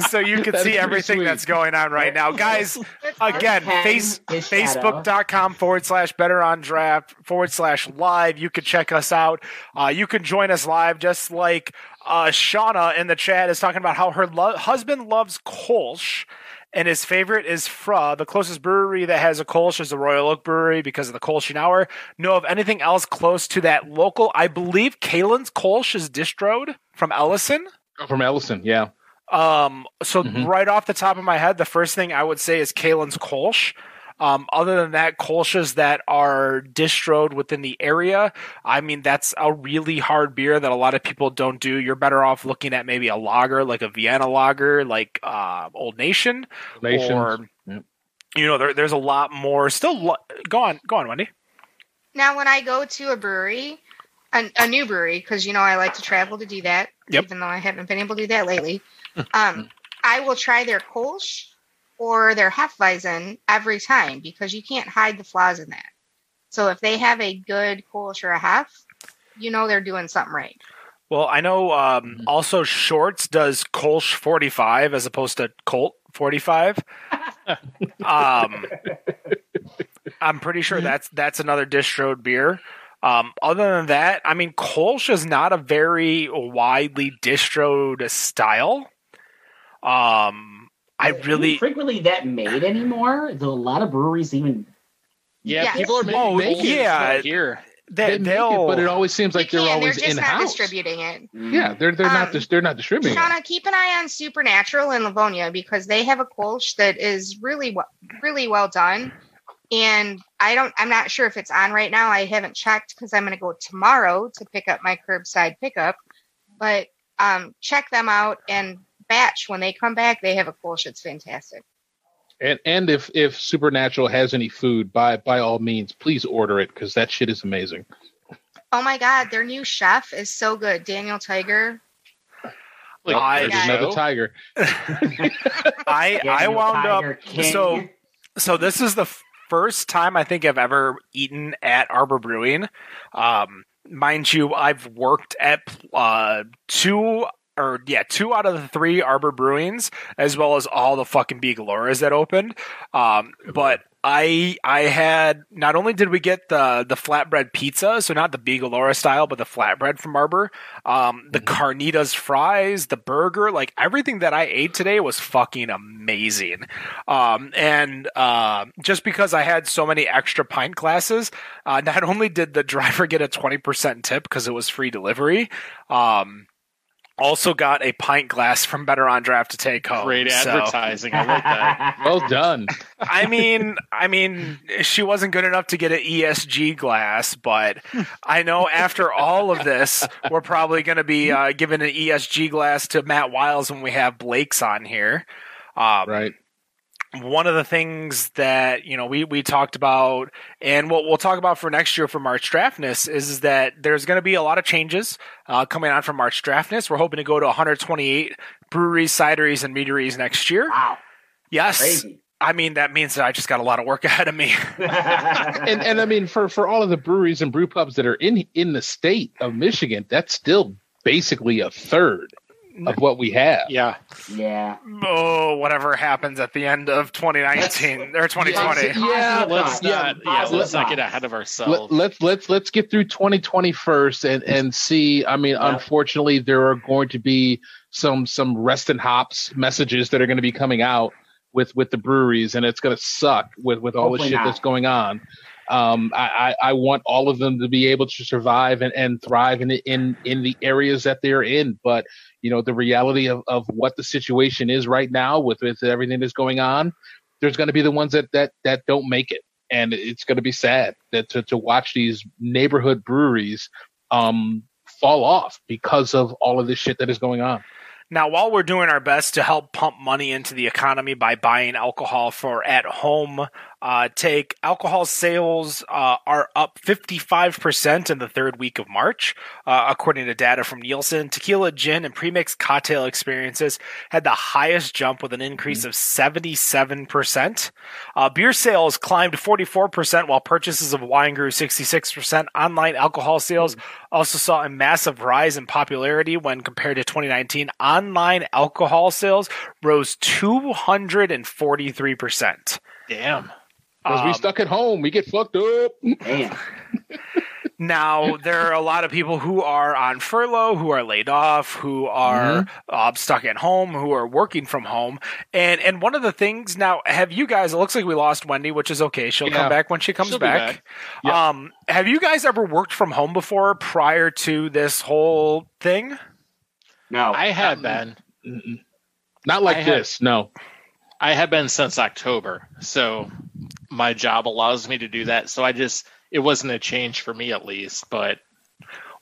so you can That is see everything sweet. that's going on right now, guys. Again, face, facebook.com forward slash better on draft forward slash live. You can check us out. Uh, you can join us live just like uh, Shauna in the chat is talking about how her lo- husband loves Kolsch and his favorite is Früh. The closest brewery that has a Kolsch is the Royal Oak Brewery because of the Kolsching Hour. Know of anything else close to that local? I believe Kalen's Kolsch is distroed from Ellison. Oh, From Ellison, yeah. Um, so Mhm. right off the top of my head, the first thing I would say is Kalen's Kolsch. Um, other than that, Kolsch's that are distroed within the area, I mean, that's a really hard beer that a lot of people don't do. You're better off looking at maybe a lager, like a Vienna lager, like uh, Old Nation, Nations. or Yep. you know, there, there's a lot more. Still, lo- go on, go on, Wendy. Now, when I go to a brewery, a, a new brewery, because you know I like to travel to do that, Yep. even though I haven't been able to do that lately, um, I will try their Kolsch or their Hefeweizen every time because you can't hide the flaws in that. So if they have a good Kolsch or a Hef, you know they're doing something right. Well, I know um, Mhm. also Shorts does Kolsch 45 as opposed to Colt 45. um, I'm pretty sure that's that's another distroed beer. Um, other than that, I mean, Kolsch is not a very widely distroed style. Um, I really, frequently that made anymore. Do a lot of breweries even? Yeah, Yes. people are making Oh, Kolsch yeah. right here. they, They make it, they'll, but it always seems like they're can, they're always just in not house. distributing it. Yeah, they're they're not Um, dis- they're not distributing. it. Keep an eye on Supernatural in Livonia because they have a Kolsch that is really well, really well done. And I don't, I'm not sure if it's on right now. I haven't checked because I'm going to go tomorrow to pick up my curbside pickup. But um, check them out and batch when they come back. They have a Kolsch. It's fantastic. And and if if Supernatural has any food, by by all means, please order it because that shit is amazing. Oh my God, their new chef is so good, Daniel Tiger. Like, I- There's Yeah. another tiger. I I wound Tiger up King. so so this is the first time I think I've ever eaten at Arbor Brewing. Um, mind you, I've worked at uh, two or yeah, two out of the three Arbor Brewings, as well as all the fucking Beagaloras that opened. Um, but I I had not only did we get the the flatbread pizza, so not the Beagle style, but the flatbread from Arbor, um, the carnitas fries, the burger, like everything that I ate today was fucking amazing. Um, and uh, just because I had so many extra pint glasses, uh, not only did the driver get a twenty percent tip because it was free delivery, um, also got a pint glass from Better on Draft to take home. Great So- advertising. I like that. Well done. I mean, I mean, she wasn't good enough to get an ESG glass, but I know after all of this, we're probably going to be uh, giving an ESG glass to Matt Wiles when we have Blake's on here. Um, Right. One of the things that you know we we talked about and what we'll talk about for next year for March Draftness is, is that there's going to be a lot of changes uh, coming on from March Draftness. We're hoping to go to 128 breweries, cideries, and meaderies next year. Wow, Yes, crazy. I mean that means that I just got a lot of work ahead of me. And and I mean for for all of the breweries and brew pubs that are in in the state of Michigan, that's still basically a third of what we have. Yeah. yeah. oh, whatever happens at the end of 2019 or 2020. Yeah, Let's Yeah, not. Yeah. positive Let's not get ahead of ourselves. let's let's let's get through 2020 first and and see. I mean, Yeah. unfortunately, there are going to be some some rest and hops messages that are going to be coming out with with the breweries, and it's going to suck with with all the shit not. that's going on. Um, I, I I want all of them to be able to survive and, and thrive in in in the areas that they're in, but you know the reality of, of what the situation is right now with with everything that's going on, there's going to be the ones that that that don't make it and it's going to be sad that to, to watch these neighborhood breweries um fall off because of all of this shit that is going on. Now, while we're doing our best to help pump money into the economy by buying alcohol for at home uh, take, alcohol sales uh, are up 55% in the third week of March, uh, according to data from Nielsen. Tequila, gin, and premixed cocktail experiences had the highest jump with an increase of 77%. Uh, beer sales climbed 44%, while purchases of wine grew 66%. Online alcohol sales also saw a massive rise in popularity when compared to 2019. Online alcohol sales rose 243%. Damn. Because we Um, stuck at home, we get fucked up. Damn. Now, there are a lot of people who are on furlough, who are laid off, who are uh, stuck at home, who are working from home. And and one of the things now, have you guys? It looks like we lost Wendy, which is okay. She'll Yeah. come back when she comes She'll be back. back. Um, have you guys ever worked from home before prior to this whole thing? No. I have Um, been. Mm-mm. Not like I had- this, no. I have been since October. So my job allows me to do that. So I just it wasn't a change for me at least. But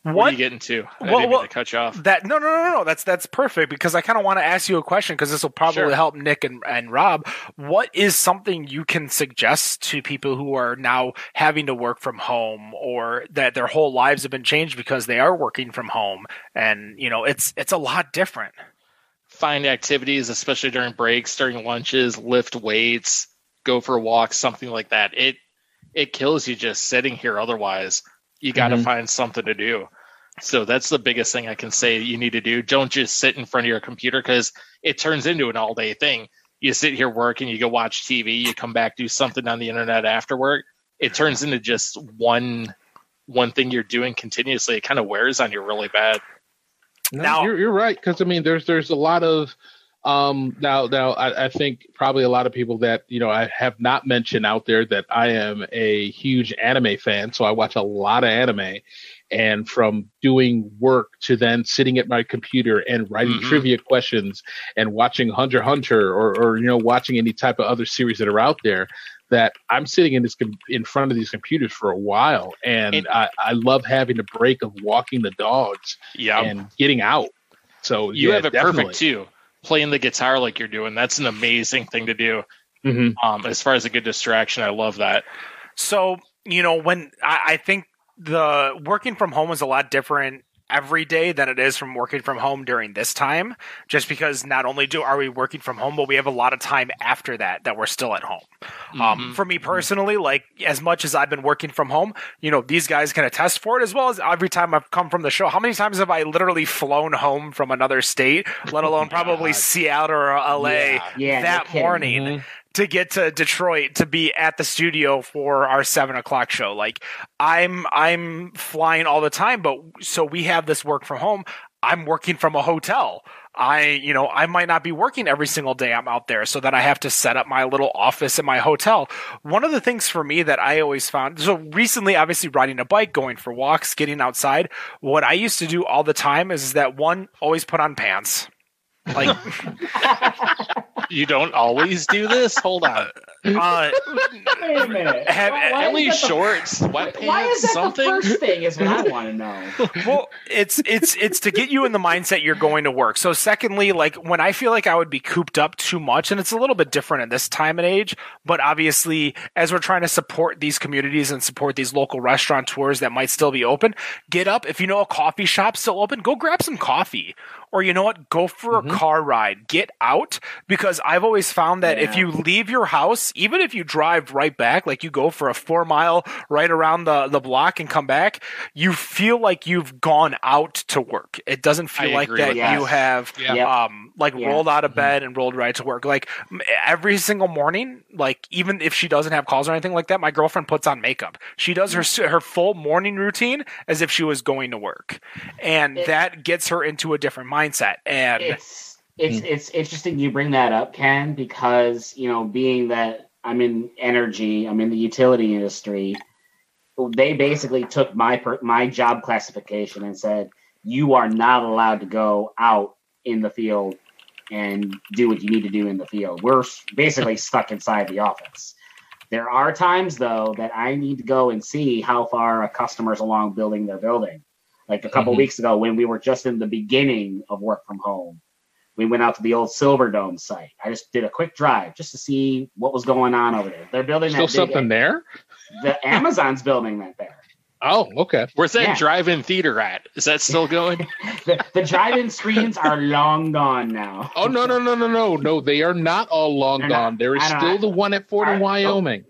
what, are you getting to? I Well, didn't well, to cut you off. That no no no no that's that's perfect because I kind of want to ask you a question because this will probably Sure. help Nick and, and Rob. What is something you can suggest to people who are now having to work from home or that their whole lives have been changed because they are working from home and you know it's it's a lot different. Find activities, especially during breaks, during lunches, lift weights, go for a walk, something like that. It it kills you just sitting here otherwise. You got to Mhm. find something to do. So that's the biggest thing I can say you need to do. Don't just sit in front of your computer because it turns into an all day thing. You sit here working, you go watch TV, you come back, do something on the internet after work. It turns into just one one thing you're doing continuously. It kind of wears on you really bad. No, Now- you're, you're right because I mean, there's there's a lot of um now now I, I think probably a lot of people that you know I have not mentioned out there that I am a huge anime fan, so I watch a lot of anime, and from doing work to then sitting at my computer and writing Mhm. trivia questions and watching Hunter Hunter or or you know watching any type of other series that are out there. That I'm sitting in this com- in front of these computers for a while, and And- I, I love having the break of walking the dogs Yeah. and getting out. So you yeah, have it definitely. perfect too. Playing the guitar like you're doing, that's an amazing thing to do. Mhm. Um, as far as a good distraction, I love that. So, you know, when I, I think the working from home was a lot different every day than it is from working from home during this time, just because not only do are we working from home, but we have a lot of time after that that we're still at home. Um, Mhm. for me personally, like as much as I've been working from home, you know, these guys can attest for it as well as every time I've come from the show. How many times have I literally flown home from another state, let alone probably Seattle or LA Yeah, no that kidding. morning? To get to Detroit to be at the studio for our seven o'clock show. Like I'm I'm flying all the time, but so we have this work from home. I'm working from a hotel. I, you know, I might not be working every single day I'm out there, so that I have to set up my little office in my hotel. One of the things for me that I always found, so recently, obviously riding a bike, going for walks, getting outside, what I used to do all the time is that one, always put on pants. Like, You don't always do this. Hold on. uh, Wait a minute. Have- Why- why At least that the- shorts, sweatpants, Why is that something. the first thing? Is what I want to know. well it's it's it's to get you in the mindset you're going to work so secondly like when i feel like i would be cooped up too much and it's a little bit different in this time and age but obviously as we're trying to support these communities and support these local restaurateurs that might still be open get up if you know a coffee shop's still open go grab some coffee or you know what go for a car ride get out because i've always found that if you leave your house even if you drive right back like you go for a four mile right around the, the block and come back you feel like you've gone out to work. It doesn't feel I like that with that. you have Yeah. Um like Yeah. rolled out of bed and rolled right to work. Like every single morning like even if she doesn't have calls or anything like that my girlfriend puts on makeup. She does her her full morning routine as if she was going to work. And It- that gets her into a different mindset. And It's it's it's interesting you bring that up, Ken, because you know, being that I'm in energy, I'm in the utility industry. They basically took my per- my job classification and said you are not allowed to go out in the field and do what you need to do in the field. We're basically stuck inside the office. There are times though that I need to go and see how far a customer's along building their building. Like a couple Mhm. weeks ago when we were just in the beginning of work from home, we went out to the old Silver Dome site. I just did a quick drive just to see what was going on over there. They're building Still that big- something there? The Amazon's building that there. Oh, okay. Where's that Yeah. drive-in theater at? Is that still going? The, the drive-in screens are long gone now. Oh no no no no no no! They are not all long They're not. gone. There is I know. still the one at Ford in I- oh. Wyoming.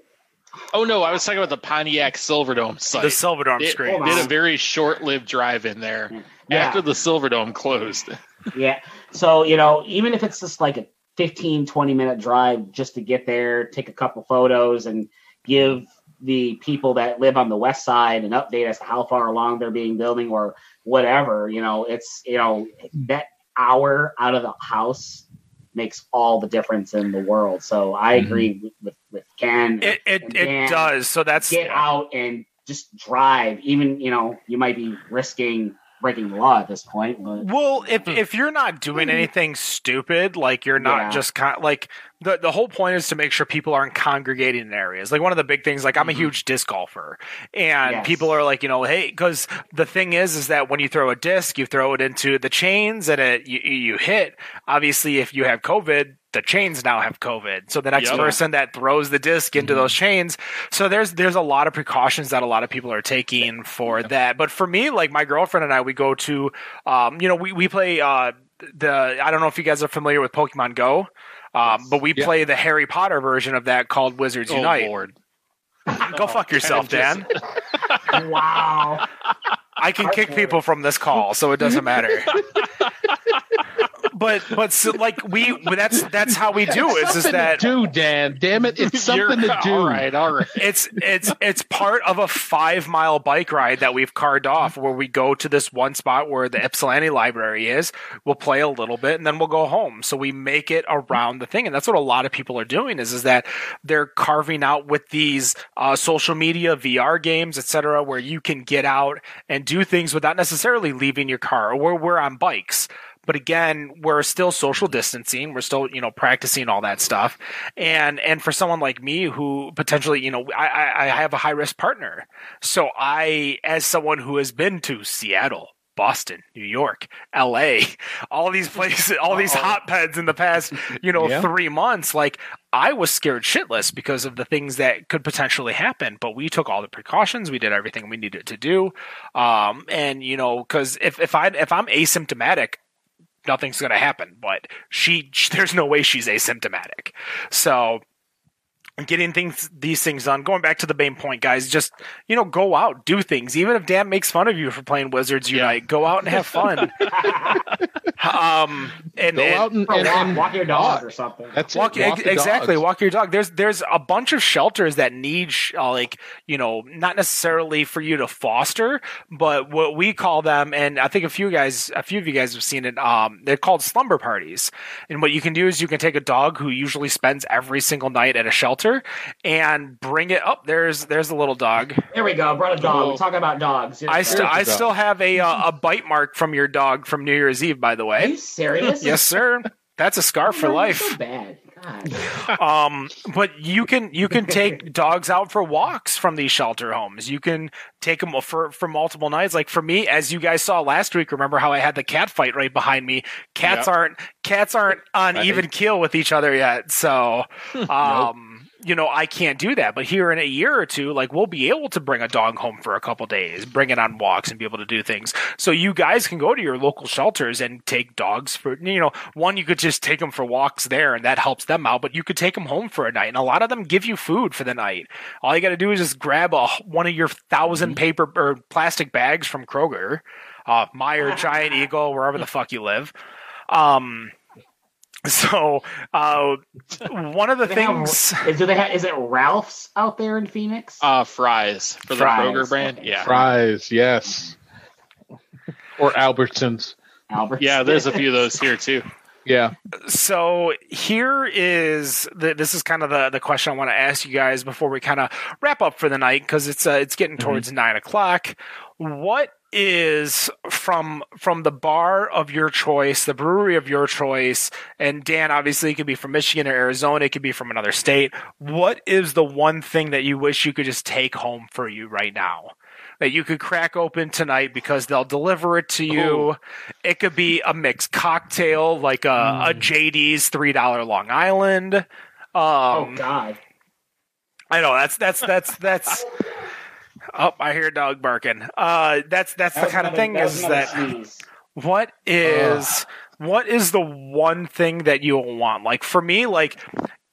oh no, I was talking about the Pontiac Silverdome site. the Silverdome It- screen did a very short-lived drive-in there Yeah. after the Silverdome closed. Yeah. So, you know, even if it's just like a 15, 20 minute drive just to get there, take a couple photos and give the people that live on the west side an update as to how far along they're being building or whatever, you know, it's, you know, that hour out of the house makes all the difference in the world. So I Mhm. agree with, with, with Ken. it it, And it does so that's Get out and just drive. Even, you know, you might be risking breaking the law at this point, but Well, if if you're not doing anything stupid, like you're not Yeah. just kind like the the whole point is to make sure people aren't congregating in areas. Like one of the big things, like I'm a Mhm. huge disc golfer, and Yes. people are like, you know, hey, because the thing is, is that when you throw a disc, you throw it into the chains and it you, you hit. Obviously, if you have COVID. The chains now have COVID, so the next Yep. person that throws the disc into Mhm. those chains. So there's there's a lot of precautions that a lot of people are taking for that. But for me, like my girlfriend and I, we go to, um, you know, we we play uh, the. I don't know if you guys are familiar with Pokemon Go, um, but we Yeah. play the Harry Potter version of that called Wizards Oh Unite. Lord! Go fuck yourself, Dan. wow. I can kick people from this call, so it doesn't matter. But but so, like we that's that's how we do it. Is Something that to do, Dan? Damn it! It's something to do. All right, all right. it's it's it's part of a five mile bike ride that we've carved off where we go to this one spot where the Ypsilanti library is. We'll play a little bit and then we'll go home. So we make it around the thing, and that's what a lot of people are doing. Is is that they're carving out with these uh, social media, VR games, etc., where you can get out and do things without necessarily leaving your car. Or where we're on bikes. But again, we're still social distancing. We're still, you know, practicing all that stuff. And and for someone like me who potentially, you know, I, I, have a high risk partner. So I, as someone who has been to Seattle, Boston, New York, LA, all these places, all these hotbeds in the past, you know, Yeah. three months, like I was scared shitless because of the things that could potentially happen. But we took all the precautions. We did everything we needed to do. Um, and you know, because if if I if I'm asymptomatic, nothing's going to happen. But she, there's no way she's asymptomatic. So getting things these things done. Going back to the main point, guys, just you know, go out, do things. Even if Dan makes fun of you for playing Wizards Unite, go out and have fun. um, and, Go and- out and, and, walk, and walk your dog or something. That's walk, it. Walk ex- exactly dogs. walk your dog there's there's a bunch of shelters that need sh- uh, like you know not necessarily for you to foster but what we call them and i think a few guys a few of you guys have seen it um they're called slumber parties and what you can do is you can take a dog who usually spends every single night at a shelter and bring it up there's there's a little dog There we go. Brought a dog. Cool. We talk about dogs. Here's i still i dog. still have a uh, a bite mark from your dog from new year's eve by the Are way you serious? yes sir that's a scar for Why are you life So bad. God. um but you can you can take dogs out for walks from these shelter homes you can take them for for multiple nights like for me as you guys saw last week remember how i had the cat fight right behind me cats Yep. aren't cats aren't on Right. even keel with each other yet so um you know i can't do that. But here in a year or two like we'll be able to bring a dog home for a couple days bring it on walks and be able to do things. So you guys can go to your local shelters and take dogs for you know one you could just take them for walks there and that helps them out but you could take them home for a night. And a lot of them give you food for the night. All you got to do is just grab a one of your 1000 paper or plastic bags from kroger uh Meijer giant eagle wherever the fuck you live. Um so uh one of the Do they have- things is, do they have, is it Ralph's out there in Phoenix? Uh, Fry's for the Fry's. Kroger brand. Okay. Yeah, Fry's, yes. Or Albertsons. Albert. yeah. There's a few of those here too. Yeah. so here is the, this is kind of the, the question I want to ask you guys before we kind of wrap up for the night because it's uh, it's getting towards nine o'clock. What is from from the bar of your choice, the brewery of your choice, and Dan obviously it could be from Michigan or Arizona, it could be from another state. What is the one thing that you wish you could just take home for you right now? That you could crack open tonight because they'll deliver it to you. It could be a mixed cocktail like a, a JD's three dollar Long Island. Um, Oh God. I know that's that's that's that's. Oh, I hear a dog barking. Uh, that's that's the That was kind of another- thing was is that sneeze. what is what is the one thing that you'll want? Like for me, like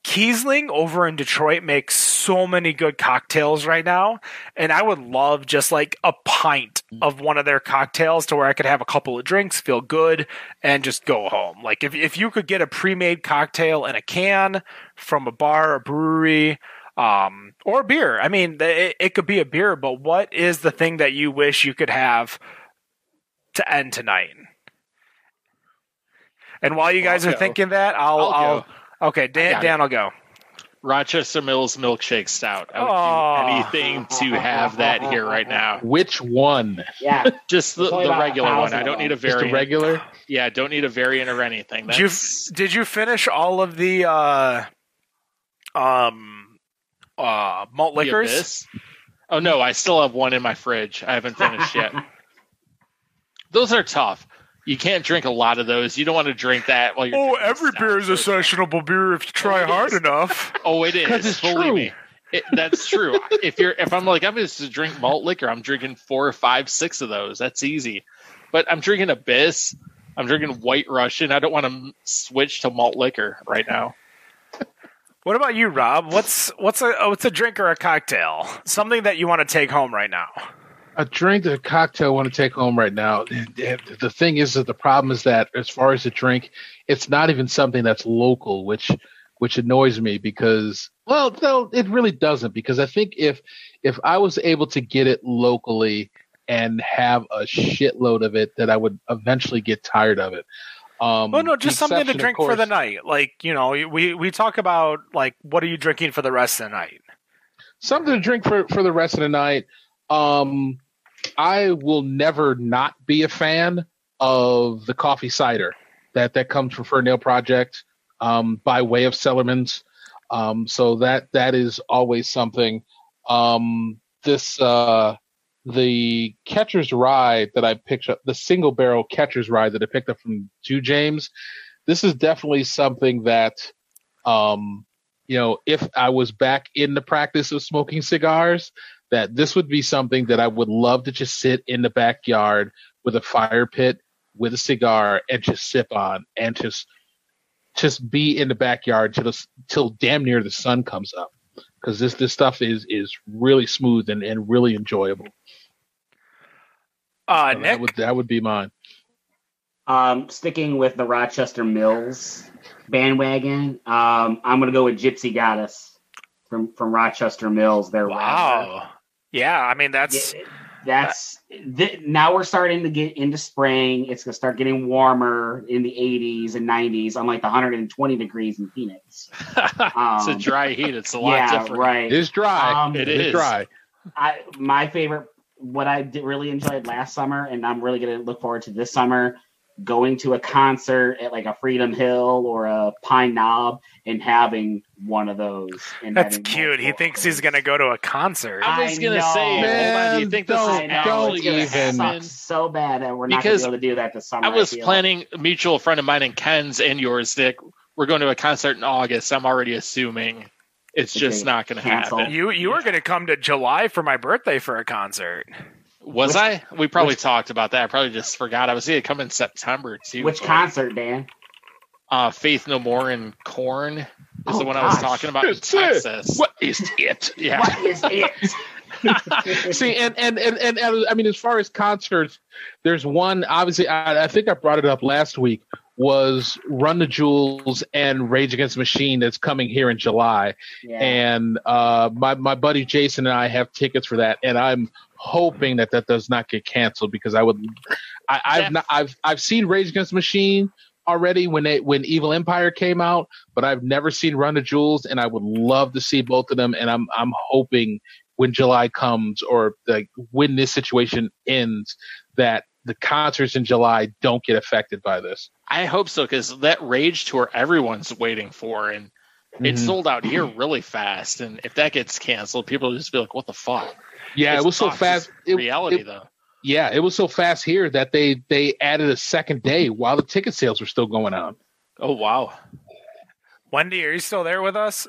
Kiesling over in Detroit makes so many good cocktails right now, and I would love just like a pint of one of their cocktails to where I could have a couple of drinks, feel good, and just go home. Like if if you could get a pre-made cocktail in a can from a bar, a brewery, um, or beer. I mean, it, it could be a beer, but what is the thing that you wish you could have to end tonight? And while you guys I'll are go. thinking that, I'll, I'll I'll, go. okay, Dan, got it. Dan, will go. Rochester Mills milkshake stout. I would Oh. do anything to have that here right now. Which one? Yeah. Just the, the regular one. I don't need a them. Just a variant. regular? Yeah, don't need a variant or anything. Did you, did you finish all of the uh, um, uh, malt liquors? Oh no, I still have one in my fridge. I haven't finished yet. Those are tough. You can't drink a lot of those. You don't want to drink that while you're. Oh, every stout. beer is a sessionable beer if you try It hard is. enough. Oh, it 'Cause is. it's Believe true. me, it, that's true. if you're, if I'm like, I'm just to drink malt liquor, I'm drinking four or five, six of those. That's easy. But I'm drinking Abyss. I'm drinking White Russian. I don't want to switch to malt liquor right now. What about you, Rob? What's what's a oh, what's a drink or a cocktail? Something that you want to take home right now? A drink, a cocktail I want to take home right now. The thing is that the problem is that as far as a drink, it's not even something that's local, which which annoys me because well, no, it really doesn't because I think if if I was able to get it locally and have a shitload of it, that I would eventually get tired of it. Um, Well, no, just something to exception, of drink for the night. Like you know, we we talk about like what are you drinking for the rest of the night? something to drink for for the rest of the night. Um, I will never not be a fan of the coffee cider that that comes from Ferndale Project um, by way of Cellarman's. Um, so that that is always something. Um, this uh, the catcher's rye that I picked up, the single barrel catcher's rye that I picked up from Two James. This is definitely something that um, you know, if I was back in the practice of smoking cigars, that this would be something that I would love to just sit in the backyard with a fire pit with a cigar and just sip on and just just be in the backyard till till damn near the sun comes up. Because this this stuff is is really smooth and, and really enjoyable. Uh, So Nick, that would that would be mine. Um, sticking with the Rochester Mills bandwagon, um, I'm gonna go with Gypsy Goddess from from Rochester Mills. Their rapper. wow. Yeah, I mean that's Yeah, that's th- now we're starting to get into spring. It's gonna start getting warmer in the 80s and 90s, unlike the 120 degrees in Phoenix. it's a Um, dry heat. It's a lot yeah, different. right. It's dry. Um, It it's is. dry. I my favorite, what I did really enjoyed last summer, and I'm really gonna look forward to this summer, going to a concert at like a Freedom Hill or a Pine Knob and having one of those. And that's cute. He thinks he's gonna go to a concert. I was I gonna say, hold on. Do you Man, think this don't- is actually gonna even- suck happen? so bad that we're not gonna be able to do that this summer. I was feel. planning a mutual friend of mine and Ken's and yours, Dick. We're going to a concert in August. I'm already assuming it's just not going to happen. You you were gonna come to July for my birthday for a concert. Was I? We probably talked about that. I probably just forgot. I was going to come in September too. Which but, concert, Dan? Uh, Faith No More and Korn is Oh, the one I was talking about in That's it. What is it? Yeah. What is it? See, and, and and and and I mean, as far as concerts, there's one. Obviously, I, I think I brought it up last week. Was Run the Jewels and Rage Against the Machine that's coming here in July, Yeah. and uh, my my buddy Jason and I have tickets for that, and I'm hoping that that does not get canceled because I would. I, I've not I've I've seen Rage Against the Machine already when they when Evil Empire came out, but I've never seen Run the Jewels, and I would love to see both of them, and I'm I'm hoping when July comes or like when this situation ends that the concerts in July don't get affected by this. I hope so because that Rage tour everyone's waiting for, and it Mhm. sold out here really fast. And if that gets canceled, people will just be like, "What the fuck?" Yeah, It's it was so fast. It, reality, it- though. yeah, it was so fast here that they they added a second day while the ticket sales were still going on. Oh wow! Wendy, are you still there with us?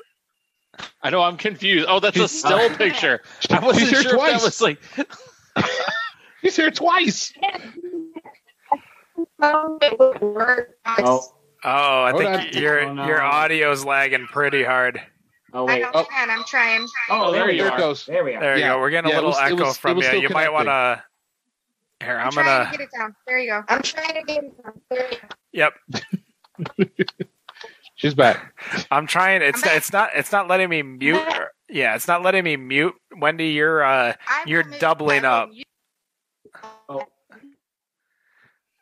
I know I'm confused. Oh, that's a still picture. I wasn't He's here sure if that twice. was like. He's here twice. oh, Oh, I Hold think on. your Oh, no. your audio's lagging pretty hard. oh I wait. know, Oh. man, I'm trying. Oh, there, there you you are. There it goes. There we are. There you Yeah. go. We're getting Yeah, a it little was- it echo was- it from was you. still You might want to. Here, I'm, I'm trying gonna. to get it down. There you go. I'm trying to get it down. There you go. Yep, She's back. I'm trying. It's I'm back. it's not it's not letting me mute. back. or- Yeah, it's not letting me mute. Wendy, you're uh I You're will make- doubling I will up. use-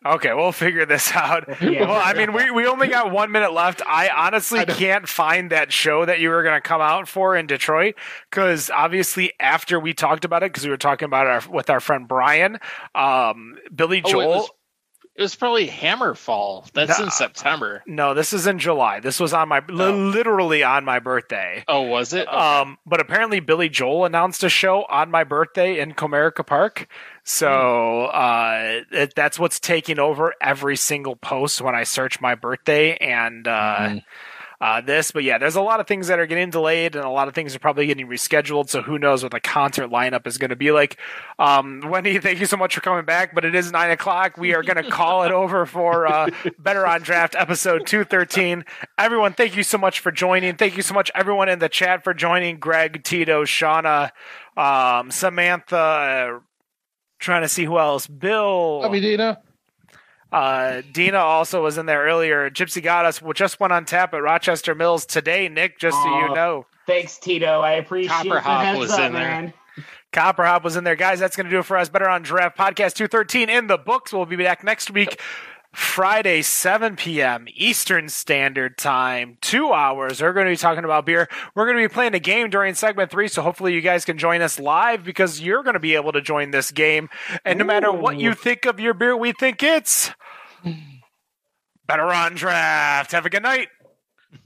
okay. We'll figure this out. Yeah. Well, I mean, we, we only got one minute left. I honestly I can't find that show that you were going to come out for in Detroit because obviously after we talked about it, because we were talking about it our, with our friend Brian, um, Billy Oh, it Joel. was, it was probably Hammerfall. That's No. in September. no, this is in July. This was on my Oh. literally on my birthday. Oh, was it? Um, but apparently Billy Joel announced a show on my birthday in Comerica Park. So uh, it, that's what's taking over every single post when I search my birthday and uh, Mhm. uh, this. But yeah, there's a lot of things that are getting delayed, and a lot of things are probably getting rescheduled. So who knows what the concert lineup is going to be like? Um, Wendy, thank you so much for coming back. But it is nine o'clock. We are going to call it over for uh, Better on Draft episode two thirteen. Everyone, thank you so much for joining. Thank you so much, everyone in the chat, for joining. Greg, Tito, Shauna, um, Samantha. Trying to see who else. Bill. Love you, Dina. Uh, Dina also was in there earlier. Gypsy Goddess. Just went on tap at Rochester Mills today. Nick, just so you know, Thanks, Tito. I appreciate Copper the Hop was up, in there. Copper Hop was in there, guys. That's going to do it for us. Better on Draft Podcast 213 in the books. We'll be back next week. Friday, 7 p.m. Eastern Standard Time, two hours. We're going to be talking about beer. We're going to be playing a game during segment three, so hopefully you guys can join us live because you're going to be able to join this game. And no matter what you think of your beer, we think it's better on draft. Have a good night.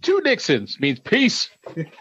Two Nixons means peace.